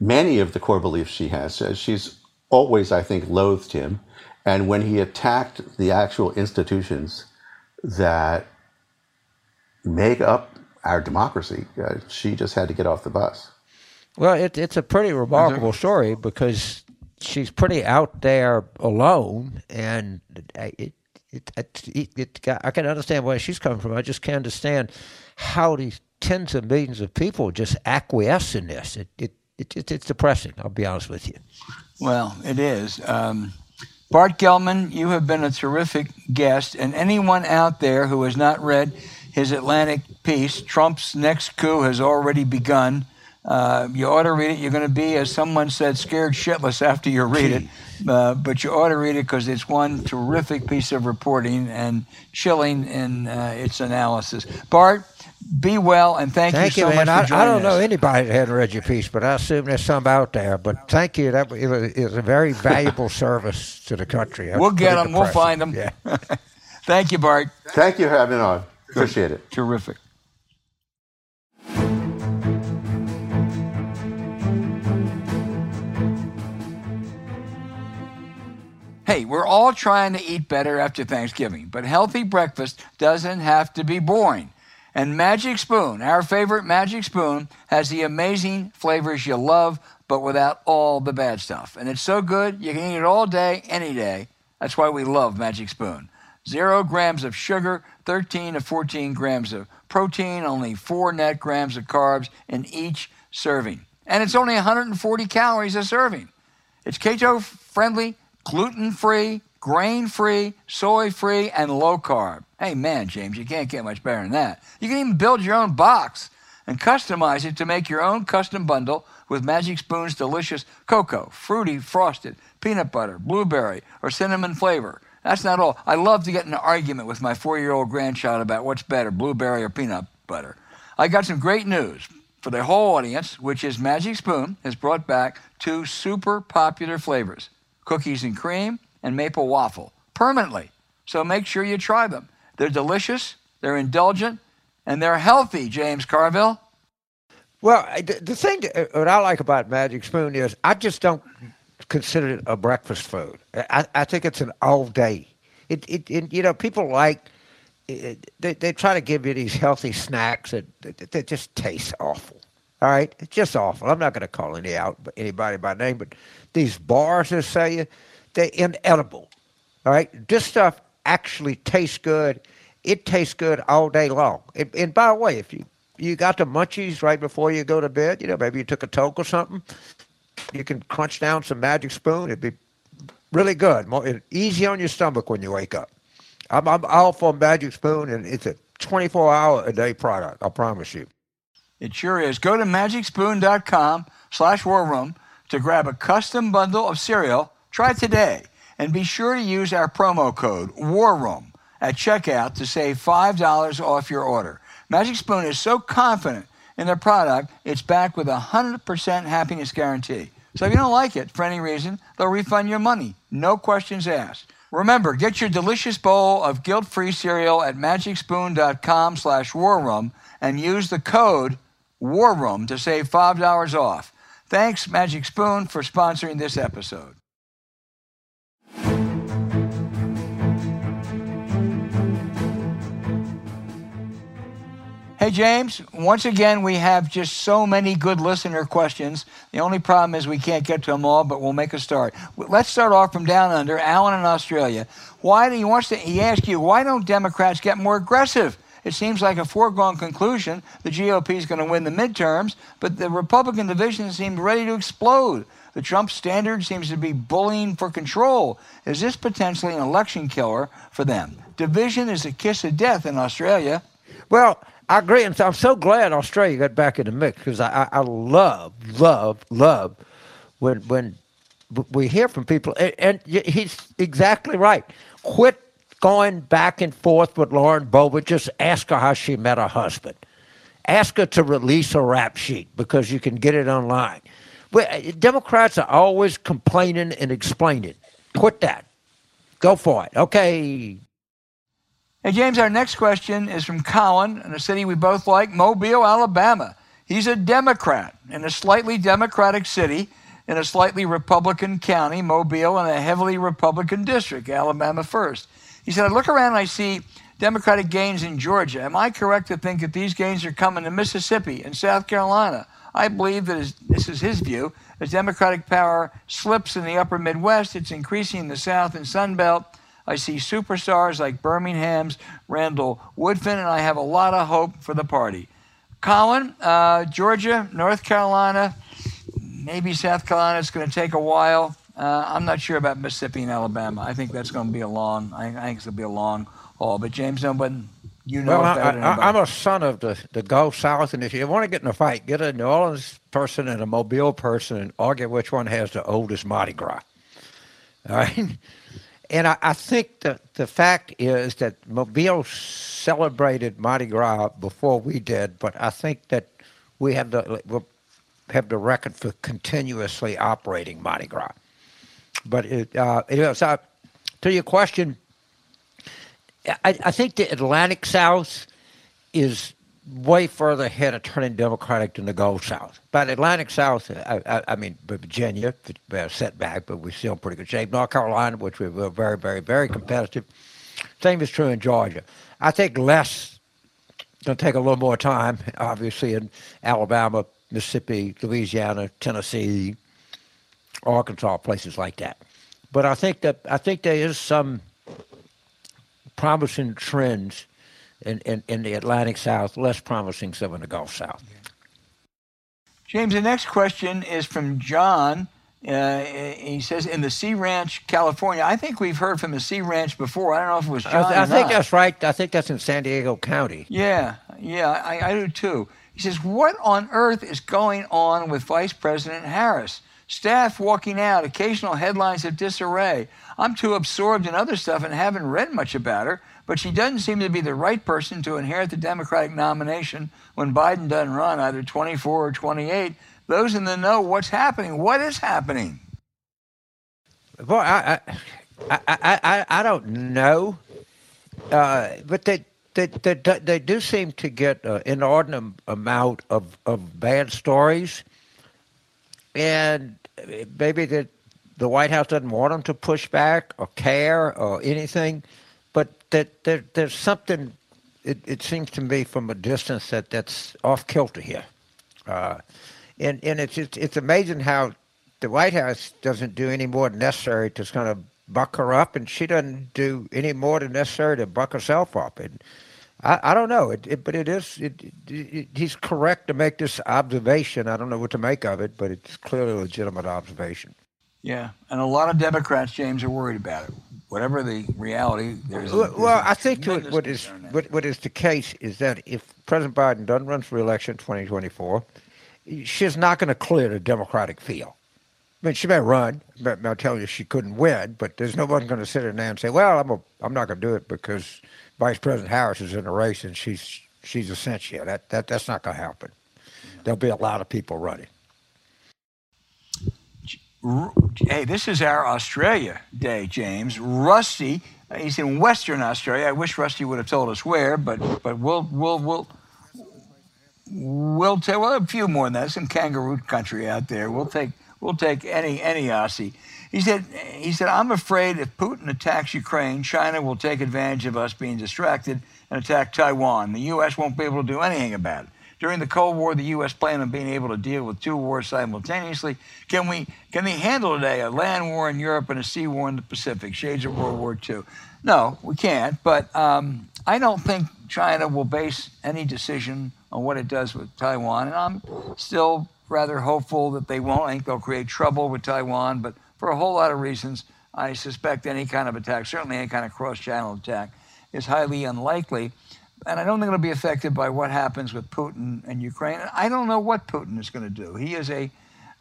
many of the core beliefs she has. She's always, I think, loathed him. And when he attacked the actual institutions that make up our democracy, uh, she just had to get off the bus. Well, it, it's a pretty remarkable story because she's pretty out there alone, and it, it, it, it, I can understand where she's coming from. I just can't understand how these tens of millions of people just acquiesce in this. It, it it, it, it's depressing. I'll be honest with you. Well, it is. Um, Bart Gellman, you have been a terrific guest, and anyone out there who has not read his Atlantic piece, Trump's next coup has already begun. Uh, you ought to read it. You're going to be, as someone said, scared shitless after you read it. Uh, but you ought to read it because it's one terrific piece of reporting and chilling in uh, its analysis. Bart, be well, and thank, thank you so you, man. much for I, I don't us. know anybody that hadn't read your piece, but I assume there's some out there. But thank you. That is a very valuable service to the country. That's we'll get them. We'll find them. Yeah. thank you, Bart. Thank you for having me on. Appreciate it. Terrific. Hey, we're all trying to eat better after Thanksgiving, but healthy breakfast doesn't have to be boring. And Magic Spoon, our favorite Magic Spoon, has the amazing flavors you love, but without all the bad stuff. And it's so good, you can eat it all day, any day. That's why we love Magic Spoon. Zero grams of sugar, 13 to 14 grams of protein, only four net grams of carbs in each serving. And it's only 140 calories a serving. It's keto friendly, gluten free, grain free, soy free, and low carb. Hey, man, James, you can't get much better than that. You can even build your own box and customize it to make your own custom bundle with Magic Spoon's delicious cocoa, fruity, frosted, peanut butter, blueberry, or cinnamon flavor. That's not all. I love to get in an argument with my four year old grandchild about what's better, blueberry or peanut butter. I got some great news for the whole audience, which is Magic Spoon has brought back two super popular flavors cookies and cream and maple waffle permanently. So make sure you try them. They're delicious, they're indulgent, and they're healthy, James Carville. Well, the thing that, uh, what I like about Magic Spoon is I just don't consider it a breakfast food. I, I think it's an all day. It, it, it, you know, people like it, they, they try to give you these healthy snacks that, that, that just taste awful. All right, it's just awful. I'm not going to call any out anybody by name, but these bars that sell you, they're inedible. All right, this stuff actually tastes good. It tastes good all day long. And, and by the way, if you you got the munchies right before you go to bed, you know, maybe you took a toke or something, you can crunch down some magic spoon. It'd be really good, more easy on your stomach when you wake up. I'm, I'm all for magic spoon, and it's a 24 hour a day product. I promise you. It sure is. Go to magicspoon.com slash war room to grab a custom bundle of cereal. Try today. And be sure to use our promo code War Room at checkout to save $5 off your order. Magic Spoon is so confident in their product, it's backed with a 100% happiness guarantee. So if you don't like it for any reason, they'll refund your money. No questions asked. Remember, get your delicious bowl of guilt-free cereal at magicspoon.com slash warroom and use the code WARROOM to save $5 off. Thanks, Magic Spoon, for sponsoring this episode. Hey, James, once again, we have just so many good listener questions. The only problem is we can't get to them all, but we'll make a start. Let's start off from down under. Alan in Australia. Why do he wants to, he asks you, why don't Democrats get more aggressive? It seems like a foregone conclusion the GOP is going to win the midterms, but the Republican division seems ready to explode. The Trump standard seems to be bullying for control. Is this potentially an election killer for them? Division is a kiss of death in Australia. Well, I agree, and I'm so glad Australia got back in the mix because I, I, love, love, love when when we hear from people, and, and he's exactly right. Quit going back and forth with Lauren Boebert. Just ask her how she met her husband. Ask her to release a rap sheet because you can get it online. But eh, Democrats are always complaining and explaining. Quit that. Go for it. Okay, Hey, James, our next question is from Colin in a city we both like, Mobile, Alabama. He's a Democrat in a slightly Democratic city in a slightly Republican county, Mobile, in a heavily Republican district, Alabama first. He said, I look around and I see Democratic gains in Georgia. Am I correct to think that these gains are coming to Mississippi and South Carolina? I believe that is, this is his view. As Democratic power slips in the upper Midwest, it's increasing in the South and Sun Belt I see superstars like Birmingham's Randall Woodfin, and I have a lot of hope for the party. Colin, uh, Georgia, North Carolina, maybe South Carolina. It's going to take a while. Uh, I'm not sure about Mississippi and Alabama. I think that's going to be a long. I, think it's going to be a long haul. But James, nobody, you know. Well, I, am a son of the the Gulf South, and if you want to get in a fight, get a New Orleans person and a Mobile person, and argue which one has the oldest Mardi Gras. All right. And I, I, think that the fact is that Mobile celebrated Mardi Gras before we did, but I think that we have the have the record for continuously operating Mardi Gras. But it, uh, uh, to your question, I, I think the Atlantic South is way further ahead of turning Democratic than the Gulf South. But Atlantic South, I, I, I mean, Virginia, setback, but we're still in pretty good shape. North Carolina, which we were very, very, very competitive. Same is true in Georgia. I think less going to take a little more time, obviously, in Alabama, Mississippi, Louisiana, Tennessee, Arkansas, places like that. But I think that I think there is some promising trends in, in, in the Atlantic South, less promising some in the Gulf South. James, the next question is from John. Uh, he says in the Sea Ranch, California. I think we've heard from the Sea Ranch before. I don't know if it was John. I, th- I think not. that's right. I think that's in San Diego County. Yeah, yeah, I, I do too. He says, What on earth is going on with Vice President Harris? Staff walking out, occasional headlines of disarray. I'm too absorbed in other stuff and haven't read much about her, but she doesn't seem to be the right person to inherit the Democratic nomination when Biden doesn't run, either 24 or 28 those in the know what's happening. What is happening? Boy, I I I, I, don't know, uh, but they, they they they do seem to get an inordinate amount of, of bad stories, and maybe that the White House doesn't want them to push back or care or anything, that there, there's something. It, it seems to me from a distance that that's off kilter here. Uh, and and it's just, it's amazing how the White House doesn't do any more than necessary to kind of buck her up, and she doesn't do any more than necessary to buck herself up. And I, I don't know, it, it, but it is it, it, he's correct to make this observation. I don't know what to make of it, but it's clearly a legitimate observation. Yeah, and a lot of Democrats, James, are worried about it. Whatever the reality, there's. Well, there's well I think what is what, what is the case is that if President Biden doesn't run for election in 2024, she's not going to clear the Democratic field. I mean, she may run, but I'll tell you she couldn't win, but there's no one going to sit in there and say, well, I'm, a, I'm not going to do it because Vice President Harris is in the race and she's, she's essential. That, that, that's not going to happen. There'll be a lot of people running. Hey, this is our Australia day, James. Rusty, he's in Western Australia. I wish Rusty would have told us where, but but we'll we'll we'll we'll take well a few more than that. Some kangaroo country out there. We'll take we'll take any any Aussie. He said he said I'm afraid if Putin attacks Ukraine, China will take advantage of us being distracted and attack Taiwan. The U.S. won't be able to do anything about it. During the Cold War, the U.S. planned on being able to deal with two wars simultaneously. Can we can they handle today a land war in Europe and a sea war in the Pacific? Shades of World War II. No, we can't. But um, I don't think China will base any decision on what it does with Taiwan. And I'm still rather hopeful that they won't. I think they'll create trouble with Taiwan, but for a whole lot of reasons, I suspect any kind of attack, certainly any kind of cross channel attack, is highly unlikely. And I don't think it'll be affected by what happens with Putin and Ukraine. I don't know what Putin is going to do. He is a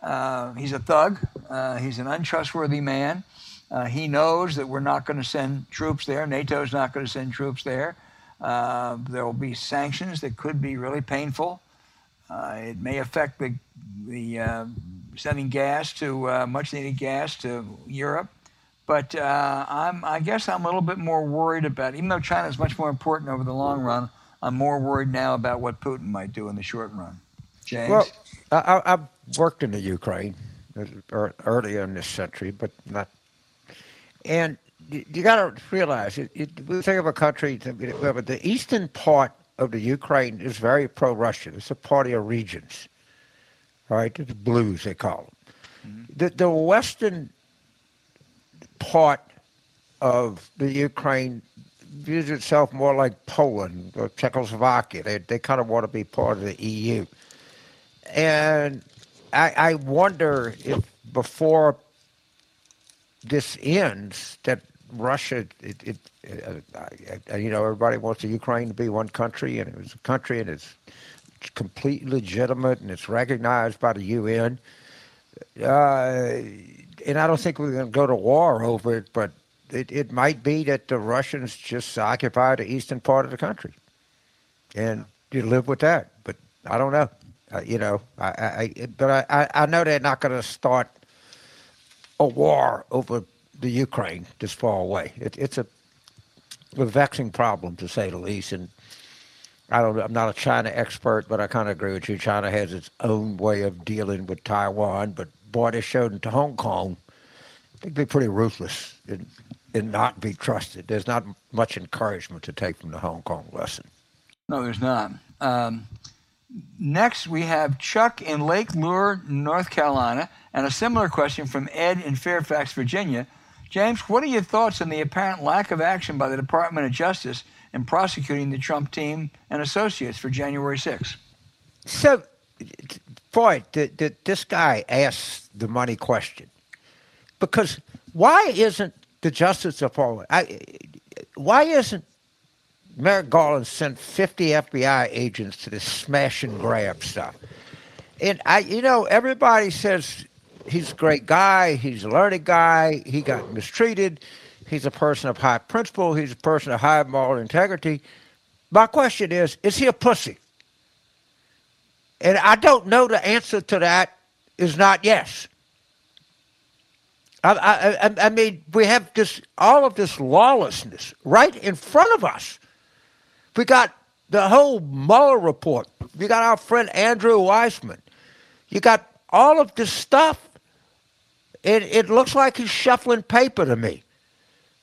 uh, he's a thug. Uh, he's an untrustworthy man. Uh, he knows that we're not going to send troops there. NATO's not going to send troops there. Uh, there will be sanctions that could be really painful. Uh, it may affect the, the uh, sending gas to much needed gas to Europe. But uh, I'm, I guess I'm a little bit more worried about, even though China is much more important over the long run, I'm more worried now about what Putin might do in the short run. James? Well, I, have worked in the Ukraine earlier in this century, but not. And you got to realize, it, it, we think of a country, but the eastern part of the Ukraine is very pro-Russian. It's a party of regions, right? The blues, they call them. Mm-hmm. The, the western part of the Ukraine views itself more like Poland or Czechoslovakia. They, they kind of want to be part of the EU. And I, I wonder if before this ends, that Russia, it, it, uh, you know, everybody wants the Ukraine to be one country, and it was a country, and it's completely legitimate, and it's recognized by the UN. Uh, and I don't think we're going to go to war over it, but it, it might be that the Russians just occupy the eastern part of the country, and you live with that. But I don't know. Uh, you know, I, I, but I, I know they're not going to start a war over the Ukraine this far away. It, it's a, a vexing problem to say the least. And I don't. I'm not a China expert, but I kind of agree with you. China has its own way of dealing with Taiwan, but boy, they showed to Hong Kong. they'd they're pretty ruthless and and not be trusted. There's not much encouragement to take from the Hong Kong lesson. No, there's not. Um, next, we have Chuck in Lake Lure, North Carolina, and a similar question from Ed in Fairfax, Virginia. James, what are your thoughts on the apparent lack of action by the Department of Justice in prosecuting the Trump team and associates for January 6th? So, boy, the, the, this guy asks the money question. Because why isn't the Justice Department, I, why isn't Merrick Garland sent 50 FBI agents to this smash and grab stuff? And I, you know, everybody says he's a great guy, he's a learned guy, he got mistreated, he's a person of high principle, he's a person of high moral integrity. My question is, is he a pussy? And I don't know the answer to that is not yes. I, I, I, mean, we have this all of this lawlessness right in front of us. We got the whole Mueller report. We got our friend Andrew Weissmann. You got all of this stuff. It, it looks like he's shuffling paper to me.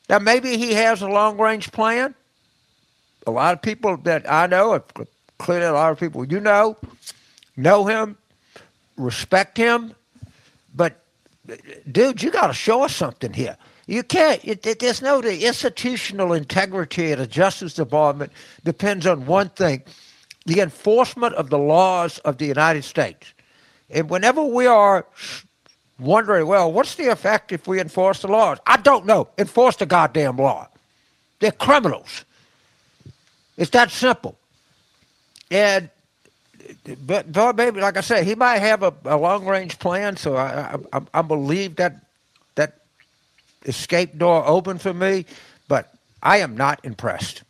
Now, maybe he has a long range plan. A lot of people that I know, clearly a lot of people you know, know him, respect him, but dude, you got to show us something here. You can't. It, it, there's no the institutional integrity of the Justice Department depends on one thing: the enforcement of the laws of the United States. And whenever we are wondering, well, what's the effect if we enforce the laws? I don't know. Enforce the goddamn law. They're criminals. It's that simple. And but, but maybe, like I said, he might have a, a long range plan. So I, I, I believe that that escape door open for me, but I am not impressed.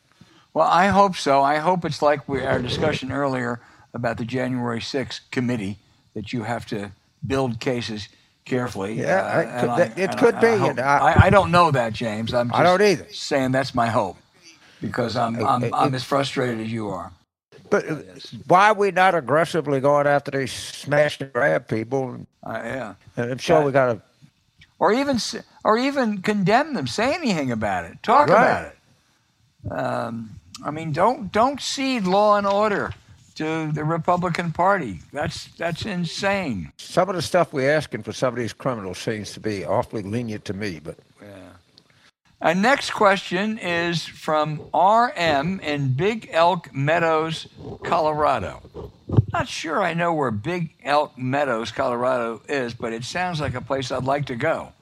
Well, I hope so. I hope it's like we, our discussion earlier about the January 6th committee that you have to build cases carefully. Yeah, uh, it could, I, it could be. I, I, I, don't know that, James. I'm I don't either. saying that's my hope because I'm, I'm, I'm as frustrated as you are. But uh, why are we not aggressively going after these smash and grab people? Uh, yeah, I'm sure we got to, or even or even condemn them. Say anything about it. Talk right. about it. Um, I mean, don't don't cede law and order to the Republican Party. That's that's insane. Some of the stuff we're asking for some of these criminals seems to be awfully lenient to me, but our next question is from RM in Big Elk Meadows, Colorado. Not sure I know where Big Elk Meadows, Colorado is, but it sounds like a place I'd like to go.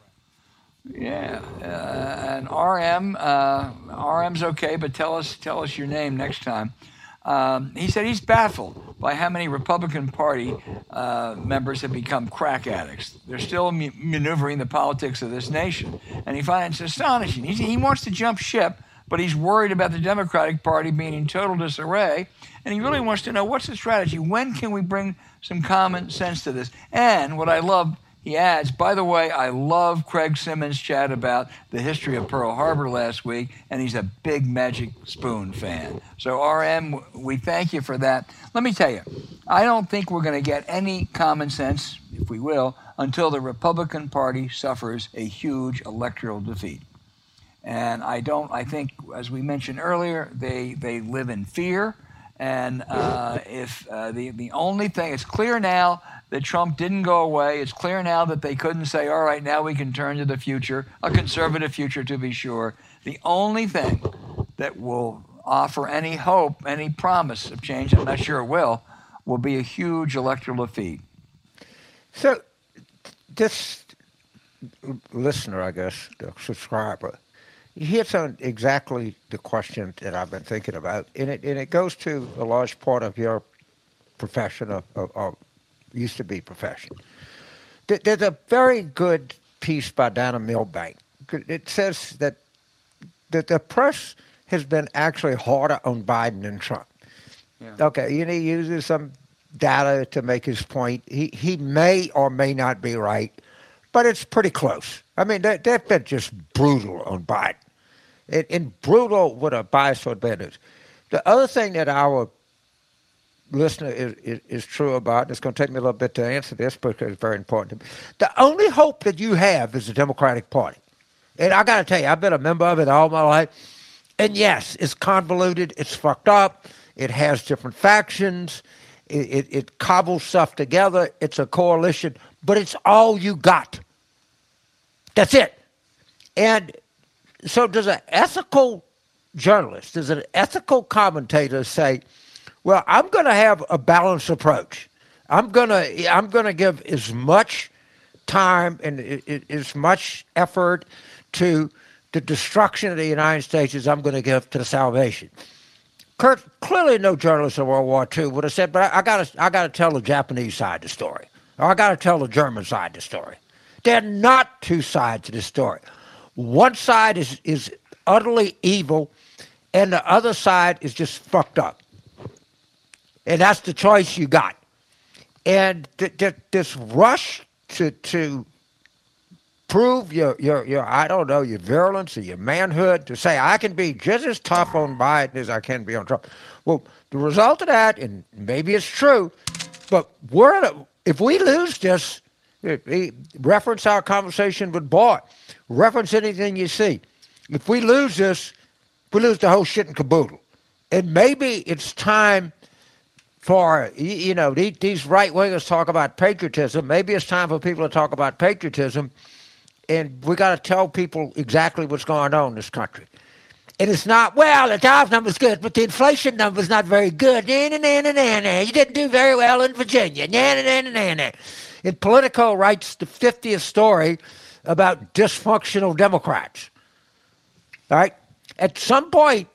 Yeah, uh, and RM, uh, RM's okay, but tell us tell us your name next time. Um, he said he's baffled by how many Republican Party uh, members have become crack addicts. They're still maneuvering the politics of this nation. And he finds it astonishing. He, he wants to jump ship, but he's worried about the Democratic Party being in total disarray. And he really wants to know what's the strategy? When can we bring some common sense to this? And what I love he adds, by the way, I love Craig Simmons' chat about the history of Pearl Harbor last week, and he's a big Magic Spoon fan. So, RM, we thank you for that. Let me tell you, I don't think we're going to get any common sense, if we will, until the Republican Party suffers a huge electoral defeat. And I don't, I think, as we mentioned earlier, they, they live in fear. And uh, if uh, the, the only thing, it's clear now that Trump didn't go away. It's clear now that they couldn't say, all right, now we can turn to the future, a conservative future to be sure. The only thing that will offer any hope, any promise of change, I'm not sure it will, will be a huge electoral defeat. So, this listener, I guess, the subscriber, he hits on exactly the question that I've been thinking about, and it and it goes to a large part of your profession of, of, of used to be profession. There's a very good piece by Dana Milbank. It says that that the press has been actually harder on Biden than Trump. Yeah. Okay, you know, he uses some data to make his point. He he may or may not be right, but it's pretty close. I mean, they, they've been just brutal on Biden, and, and brutal with a bias for bad news. The other thing that our listener is, is, is, true about. It's going to take me a little bit to answer this because it's very important to me. The only hope that you have is the Democratic Party. And I got to tell you, I've been a member of it all my life. And yes, it's convoluted, it's fucked up, It has different factions. It, it, it cobbles stuff together. It's a coalition, but it's all you got. That's it. And so, does an ethical journalist, does an ethical commentator say, "Well, I'm going to have a balanced approach. I'm going to I'm going to give as much time and as much effort to the destruction of the United States as I'm going to give to the salvation." Kurt, clearly no journalist in World War II would have said, but I, got to I got to tell the Japanese side of the story, or I got to tell the German side of the story. They're not two sides to the story. One side is is utterly evil, and the other side is just fucked up. And that's the choice you got. And th- th- this rush to to prove your, your, your, I don't know, your virulence or your manhood to say, I can be just as tough on Biden as I can be on Trump. Well, the result of that, and maybe it's true, but we're, if we lose this, eh, eh, reference our conversation with Bart, reference anything you see. If we lose this, we lose the whole shit and caboodle. And maybe it's time for, you know, these right wingers talk about patriotism. Maybe it's time for people to talk about patriotism and we got to tell people exactly what's going on in this country. And it's not, well, the jobs number's good, but the inflation number's not very good. Nah, nah, nah, nah, nah. You didn't do very well in Virginia. Nah, nah, nah, nah, nah. And Politico writes the 50th story about dysfunctional Democrats. All right? At some point,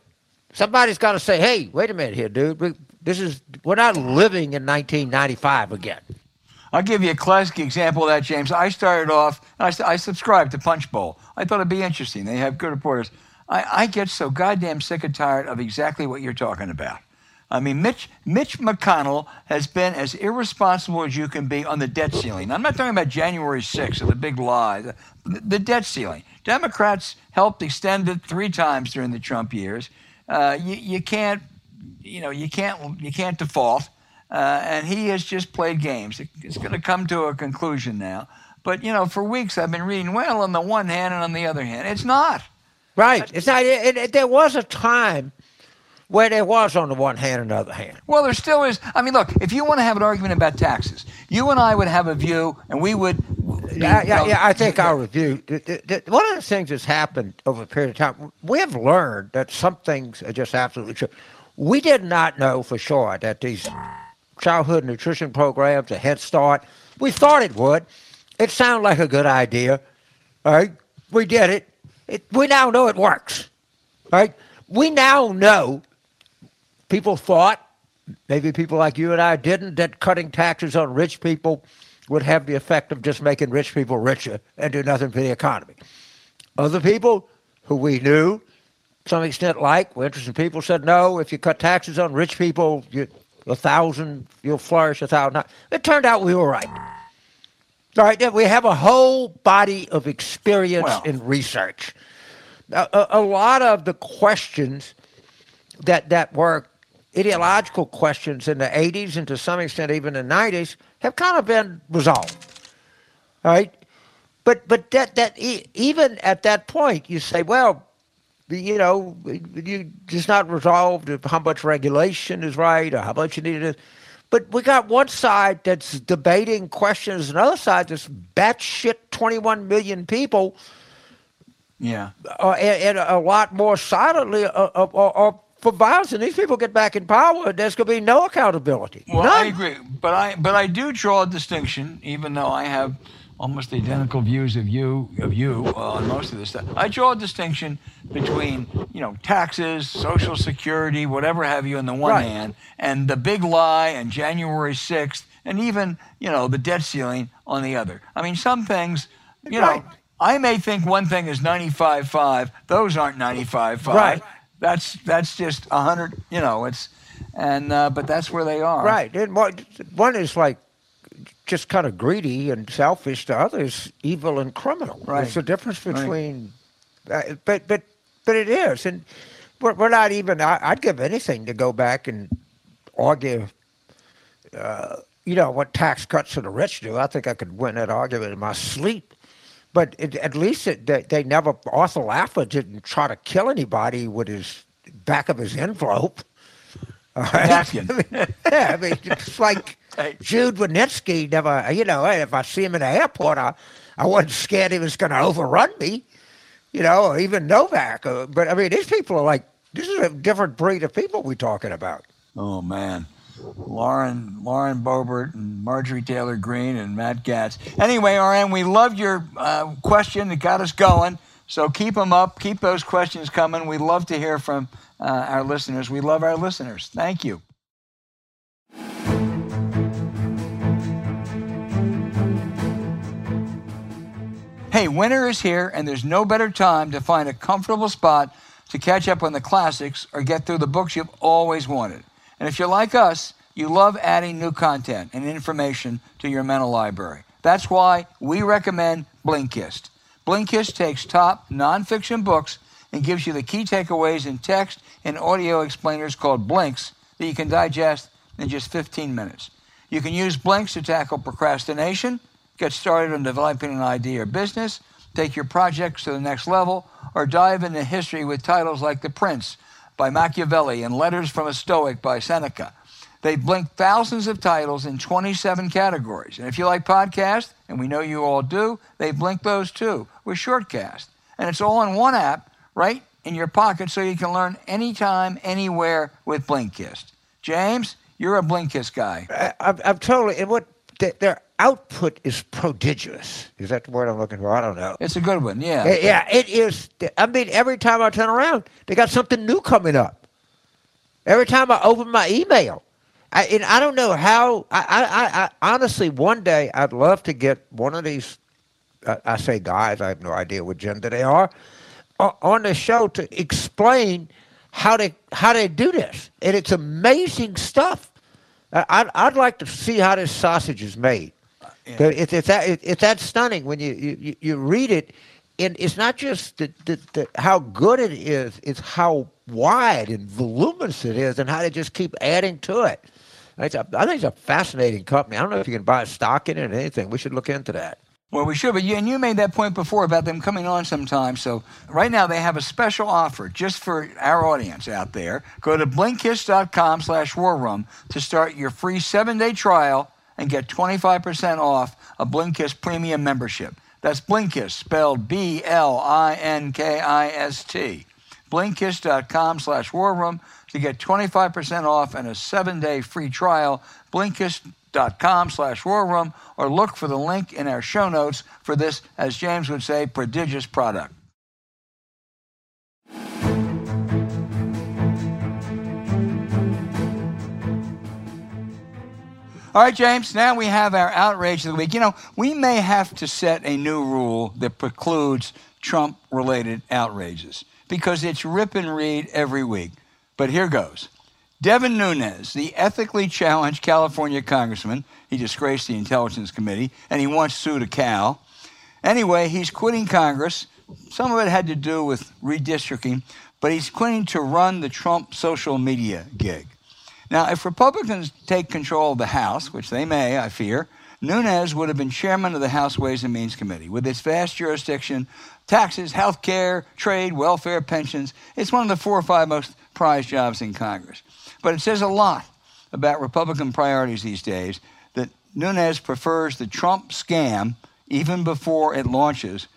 somebody's got to say, hey, wait a minute here, dude. This is, we're not living in 1995 again. I'll give you a classic example of that, James. I started off, I, I subscribed to Punchbowl. I thought it'd be interesting. They have good reporters. I, I get so goddamn sick and tired of exactly what you're talking about. I mean, Mitch, Mitch McConnell has been as irresponsible as you can be on the debt ceiling. I'm not talking about January 6th or the big lie, the, the debt ceiling. Democrats helped extend it three times during the Trump years. Uh, you, you can't, you know, you can't, you can't default. Uh, and he has just played games. It's going to come to a conclusion now. But, you know, for weeks I've been reading, well, on the one hand and on the other hand. It's not. Right. It's not. It, it, there was a time where there was on the one hand and the other hand. Well, there still is. I mean, look, if you want to have an argument about taxes, you and I would have a view, and we would. Yeah, yeah, yeah. I think our review. One of the things that's happened over a period of time, we have learned that some things are just absolutely true. We did not know for sure that these childhood nutrition programs, a Head Start. We thought it would. It sounded like a good idea. All right, we did it. it we now know it works. All right, we now know. People thought, maybe people like you and I didn't, that cutting taxes on rich people would have the effect of just making rich people richer and do nothing for the economy. Other people who we knew, some extent, like, were interested people, said, no, if you cut taxes on rich people, you, a thousand, you'll flourish a thousand. It turned out we were right. All right, we have a whole body of experience well. in research. A, a, lot of the questions that, that were ideological questions in the 80s and to some extent even the 90s have kind of been resolved. All right? But, but that, that even at that point, you say, well, you know, you just not resolved how much regulation is right or how much you need it. But we got one side that's debating questions, another side that's batshit 21 million people. Yeah. Uh, and, and, a lot more silently uh, uh, uh, for violence. And these people get back in power, there's going to be no accountability. Well, None. I agree. But I, but I do draw a distinction, even though I have almost identical views of you of you on most of this stuff. I draw a distinction between you know taxes, Social Security, whatever have you, on the one right. hand, and the big lie and January sixth, and even you know the debt ceiling on the other. I mean, some things, you right. know, I may think one thing is ninety five five. Those aren't ninety five five. Right. That's that's just a hundred. You know, it's and uh, but that's where they are. Right. And one is like just kind of greedy and selfish to others, evil and criminal. Right. There's a difference between, right. uh, but but but it is, and we're, we're not even. I, would give anything to go back and argue. Uh, you know what tax cuts to the rich do? I think I could win that argument in my sleep. But it, at least it, they, they never. Arthur Laffer didn't try to kill anybody with his back of his envelope. Right? I mean, yeah, I mean, it's like. Jude Wanniski never, you know, if I see him in the airport, I, I wasn't scared he was going to overrun me, you know, or even Novak. Uh, But I mean, these people are like, this is a different breed of people we're talking about. Oh man, Lauren Lauren Boebert and Marjorie Taylor Greene and Matt Gaetz. Anyway, RN, we loved your uh, question. It got us going. So keep them up. Keep those questions coming. We love to hear from uh, our listeners. We love our listeners. Thank you. Hey, winter is here, and there's no better time to find a comfortable spot to catch up on the classics or get through the books you've always wanted. And if you're like us, you love adding new content and information to your mental library. That's why we recommend Blinkist. Blinkist takes top nonfiction books and gives you the key takeaways in text and audio explainers called Blinks that you can digest in just 15 minutes. You can use Blinks to tackle procrastination, get started on developing an idea or business, take your projects to the next level, or dive into history with titles like The Prince by Machiavelli and Letters from a Stoic by Seneca. They blink thousands of titles in 27 categories. And if you like podcasts, and we know you all do, they blink those too with Shortcast. And it's all in one app, right in your pocket, so you can learn anytime, anywhere with Blinkist. James, you're a Blinkist guy. I, I'm totally, and what th- their output is prodigious. Is that the word I'm looking for? I don't know. It's a good one, yeah. Yeah, yeah, it is. I mean, every time I turn around, they got something new coming up. Every time I open my email, I, and I don't know how. I, I, I, honestly, one day I'd love to get one of these. Uh, I say guys, I have no idea what gender they are, o- on the show to explain how they how they do this, and it's amazing stuff. I- I'd, I'd like to see how this sausage is made. Yeah. It's, it's, that, it's that stunning when you, you, you read it, and it's not just the, the, the, how good it is, it's how wide and voluminous it is, and how they just keep adding to it. It's a, I think it's a fascinating company. I don't know if you can buy stock in it or anything. We should look into that. Well, we should, but you, and you made that point before about them coming on sometime. So right now they have a special offer just for our audience out there. Go to blinkist.com slash war room to start your free seven-day trial and get 25% off a Blinkist premium membership. That's Blinkist, spelled B-L-I-N-K-I-S-T. Blinkist.com slash war room to get 25% off and a seven-day free trial. Blinkist.com slash war room or look for the link in our show notes for this, as James would say, prodigious product. All right, James, now we have our outrage of the week. You know, we may have to set a new rule that precludes Trump related outrages because it's rip and read every week. But here goes. Devin Nunes, the ethically challenged California congressman, he disgraced the Intelligence Committee and he once sued a cow. Anyway, he's quitting Congress. Some of it had to do with redistricting, but he's quitting to run the Trump social media gig. Now, if Republicans take control of the House, which they may, I fear, Nunes would have been chairman of the House Ways and Means Committee. With its vast jurisdiction, taxes, health care, trade, welfare, pensions, it's one of the four or five most prized jobs in Congress. But it says a lot about Republican priorities these days that Nunes prefers the Trump scam even before it launches.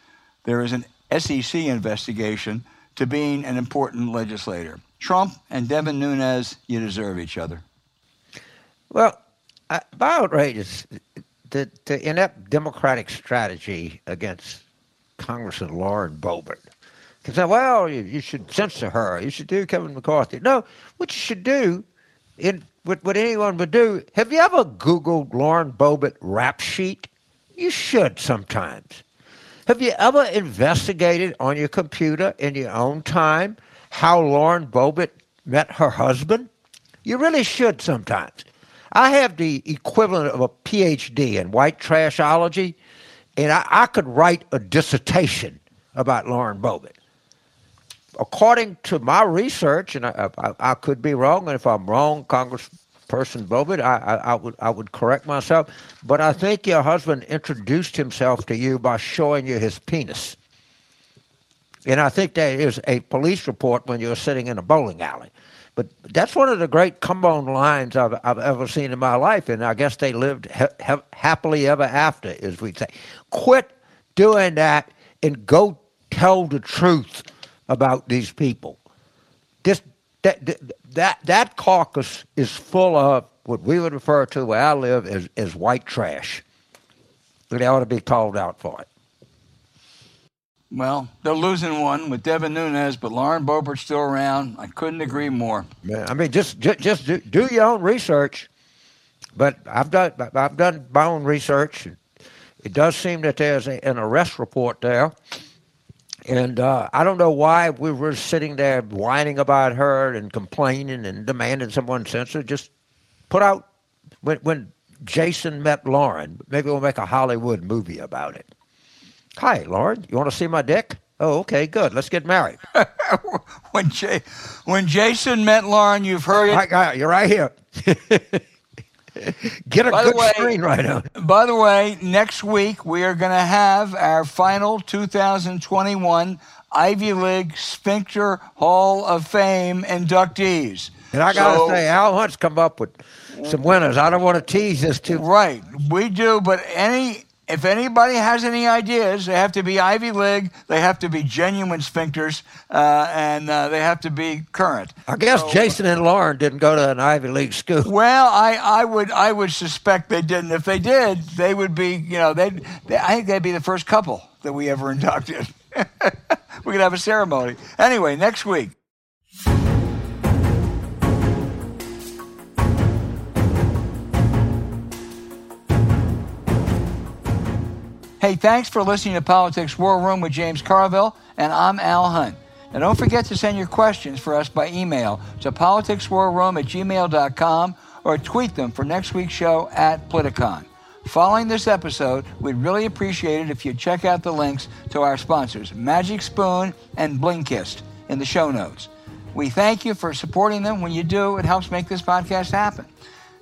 There is an SEC investigation to being an important legislator. Trump and Devin Nunes, you deserve each other. Well, I, my outrage is the, the inept Democratic strategy against Congressman Lauren Boebert. Because, well, you, you should censor her. You should do Kevin McCarthy. No, what you should do, in what, what anyone would do, have you ever Googled Lauren Boebert rap sheet? You should sometimes. Have you ever investigated on your computer in your own time how Lauren Boebert met her husband? You really should sometimes. I have the equivalent of a PhD in white trashology, and I, I could write a dissertation about Lauren Boebert. According to my research, and I, I, I could be wrong, and if I'm wrong, Congressperson I, I, would, I would correct myself, but I think your husband introduced himself to you by showing you his penis. And I think there is a police report when you're sitting in a bowling alley. But that's one of the great come on lines I've, I've ever seen in my life, and I guess they lived ha- ha- happily ever after, as we'd say. Quit doing that and go tell the truth about these people. This that that that caucus is full of what we would refer to where I live as, as white trash. They ought to be called out for it. Well, they're losing one with Devin Nunes, but Lauren Boebert's still around. I couldn't agree more. Yeah, I mean, just just, just do, do, your own research. But I've done I've done my own research. It does seem that there's a, an arrest report there, and uh, I don't know why we were sitting there whining about her and complaining and demanding someone censor. Just put out when when Jason met Lauren. Maybe we'll make a Hollywood movie about it. Hi, Lauren. You want to see my dick? Oh, okay, good. Let's get married. when Jay, when Jason met Lauren, you've heard it. I, you're right here. Get a by good way, screen right now. By the way, next week we are going to have our final 2021 Ivy League Sphincter Hall of Fame inductees. And I got to so, say, Al Hunt's come up with some winners. I don't want to tease this too. Right, we do, but any if anybody has any ideas, they have to be Ivy League, they have to be genuine sphincters, uh, and uh, they have to be current. I guess so, Jason and Lauren didn't go to an Ivy League school. Well, I, I would I would suspect they didn't. If they did, they would be you know they I think they'd be the first couple that we ever inducted. we could have a ceremony. Anyway, next week. Hey, thanks for listening to Politics War Room with James Carville, and I'm Al Hunt. Now, don't forget to send your questions for us by email to politicswarroom at gmail.com or tweet them for next week's show at Politicon. Following this episode, we'd really appreciate it if you'd check out the links to our sponsors, Magic Spoon and Blinkist, in the show notes. We thank you for supporting them. When you do, it helps make this podcast happen.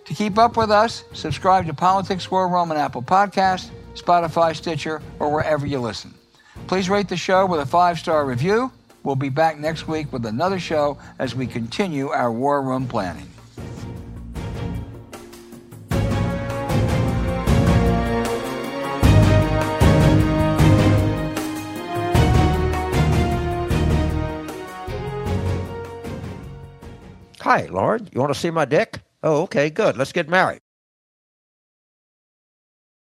To keep up with us, subscribe to Politics War Room on Apple Podcasts Spotify, Stitcher, or wherever you listen. Please rate the show with a five star review. We'll be back next week with another show as we continue our war room planning. Hi, Lauren. You want to see my dick? Oh, okay, good. Let's get married.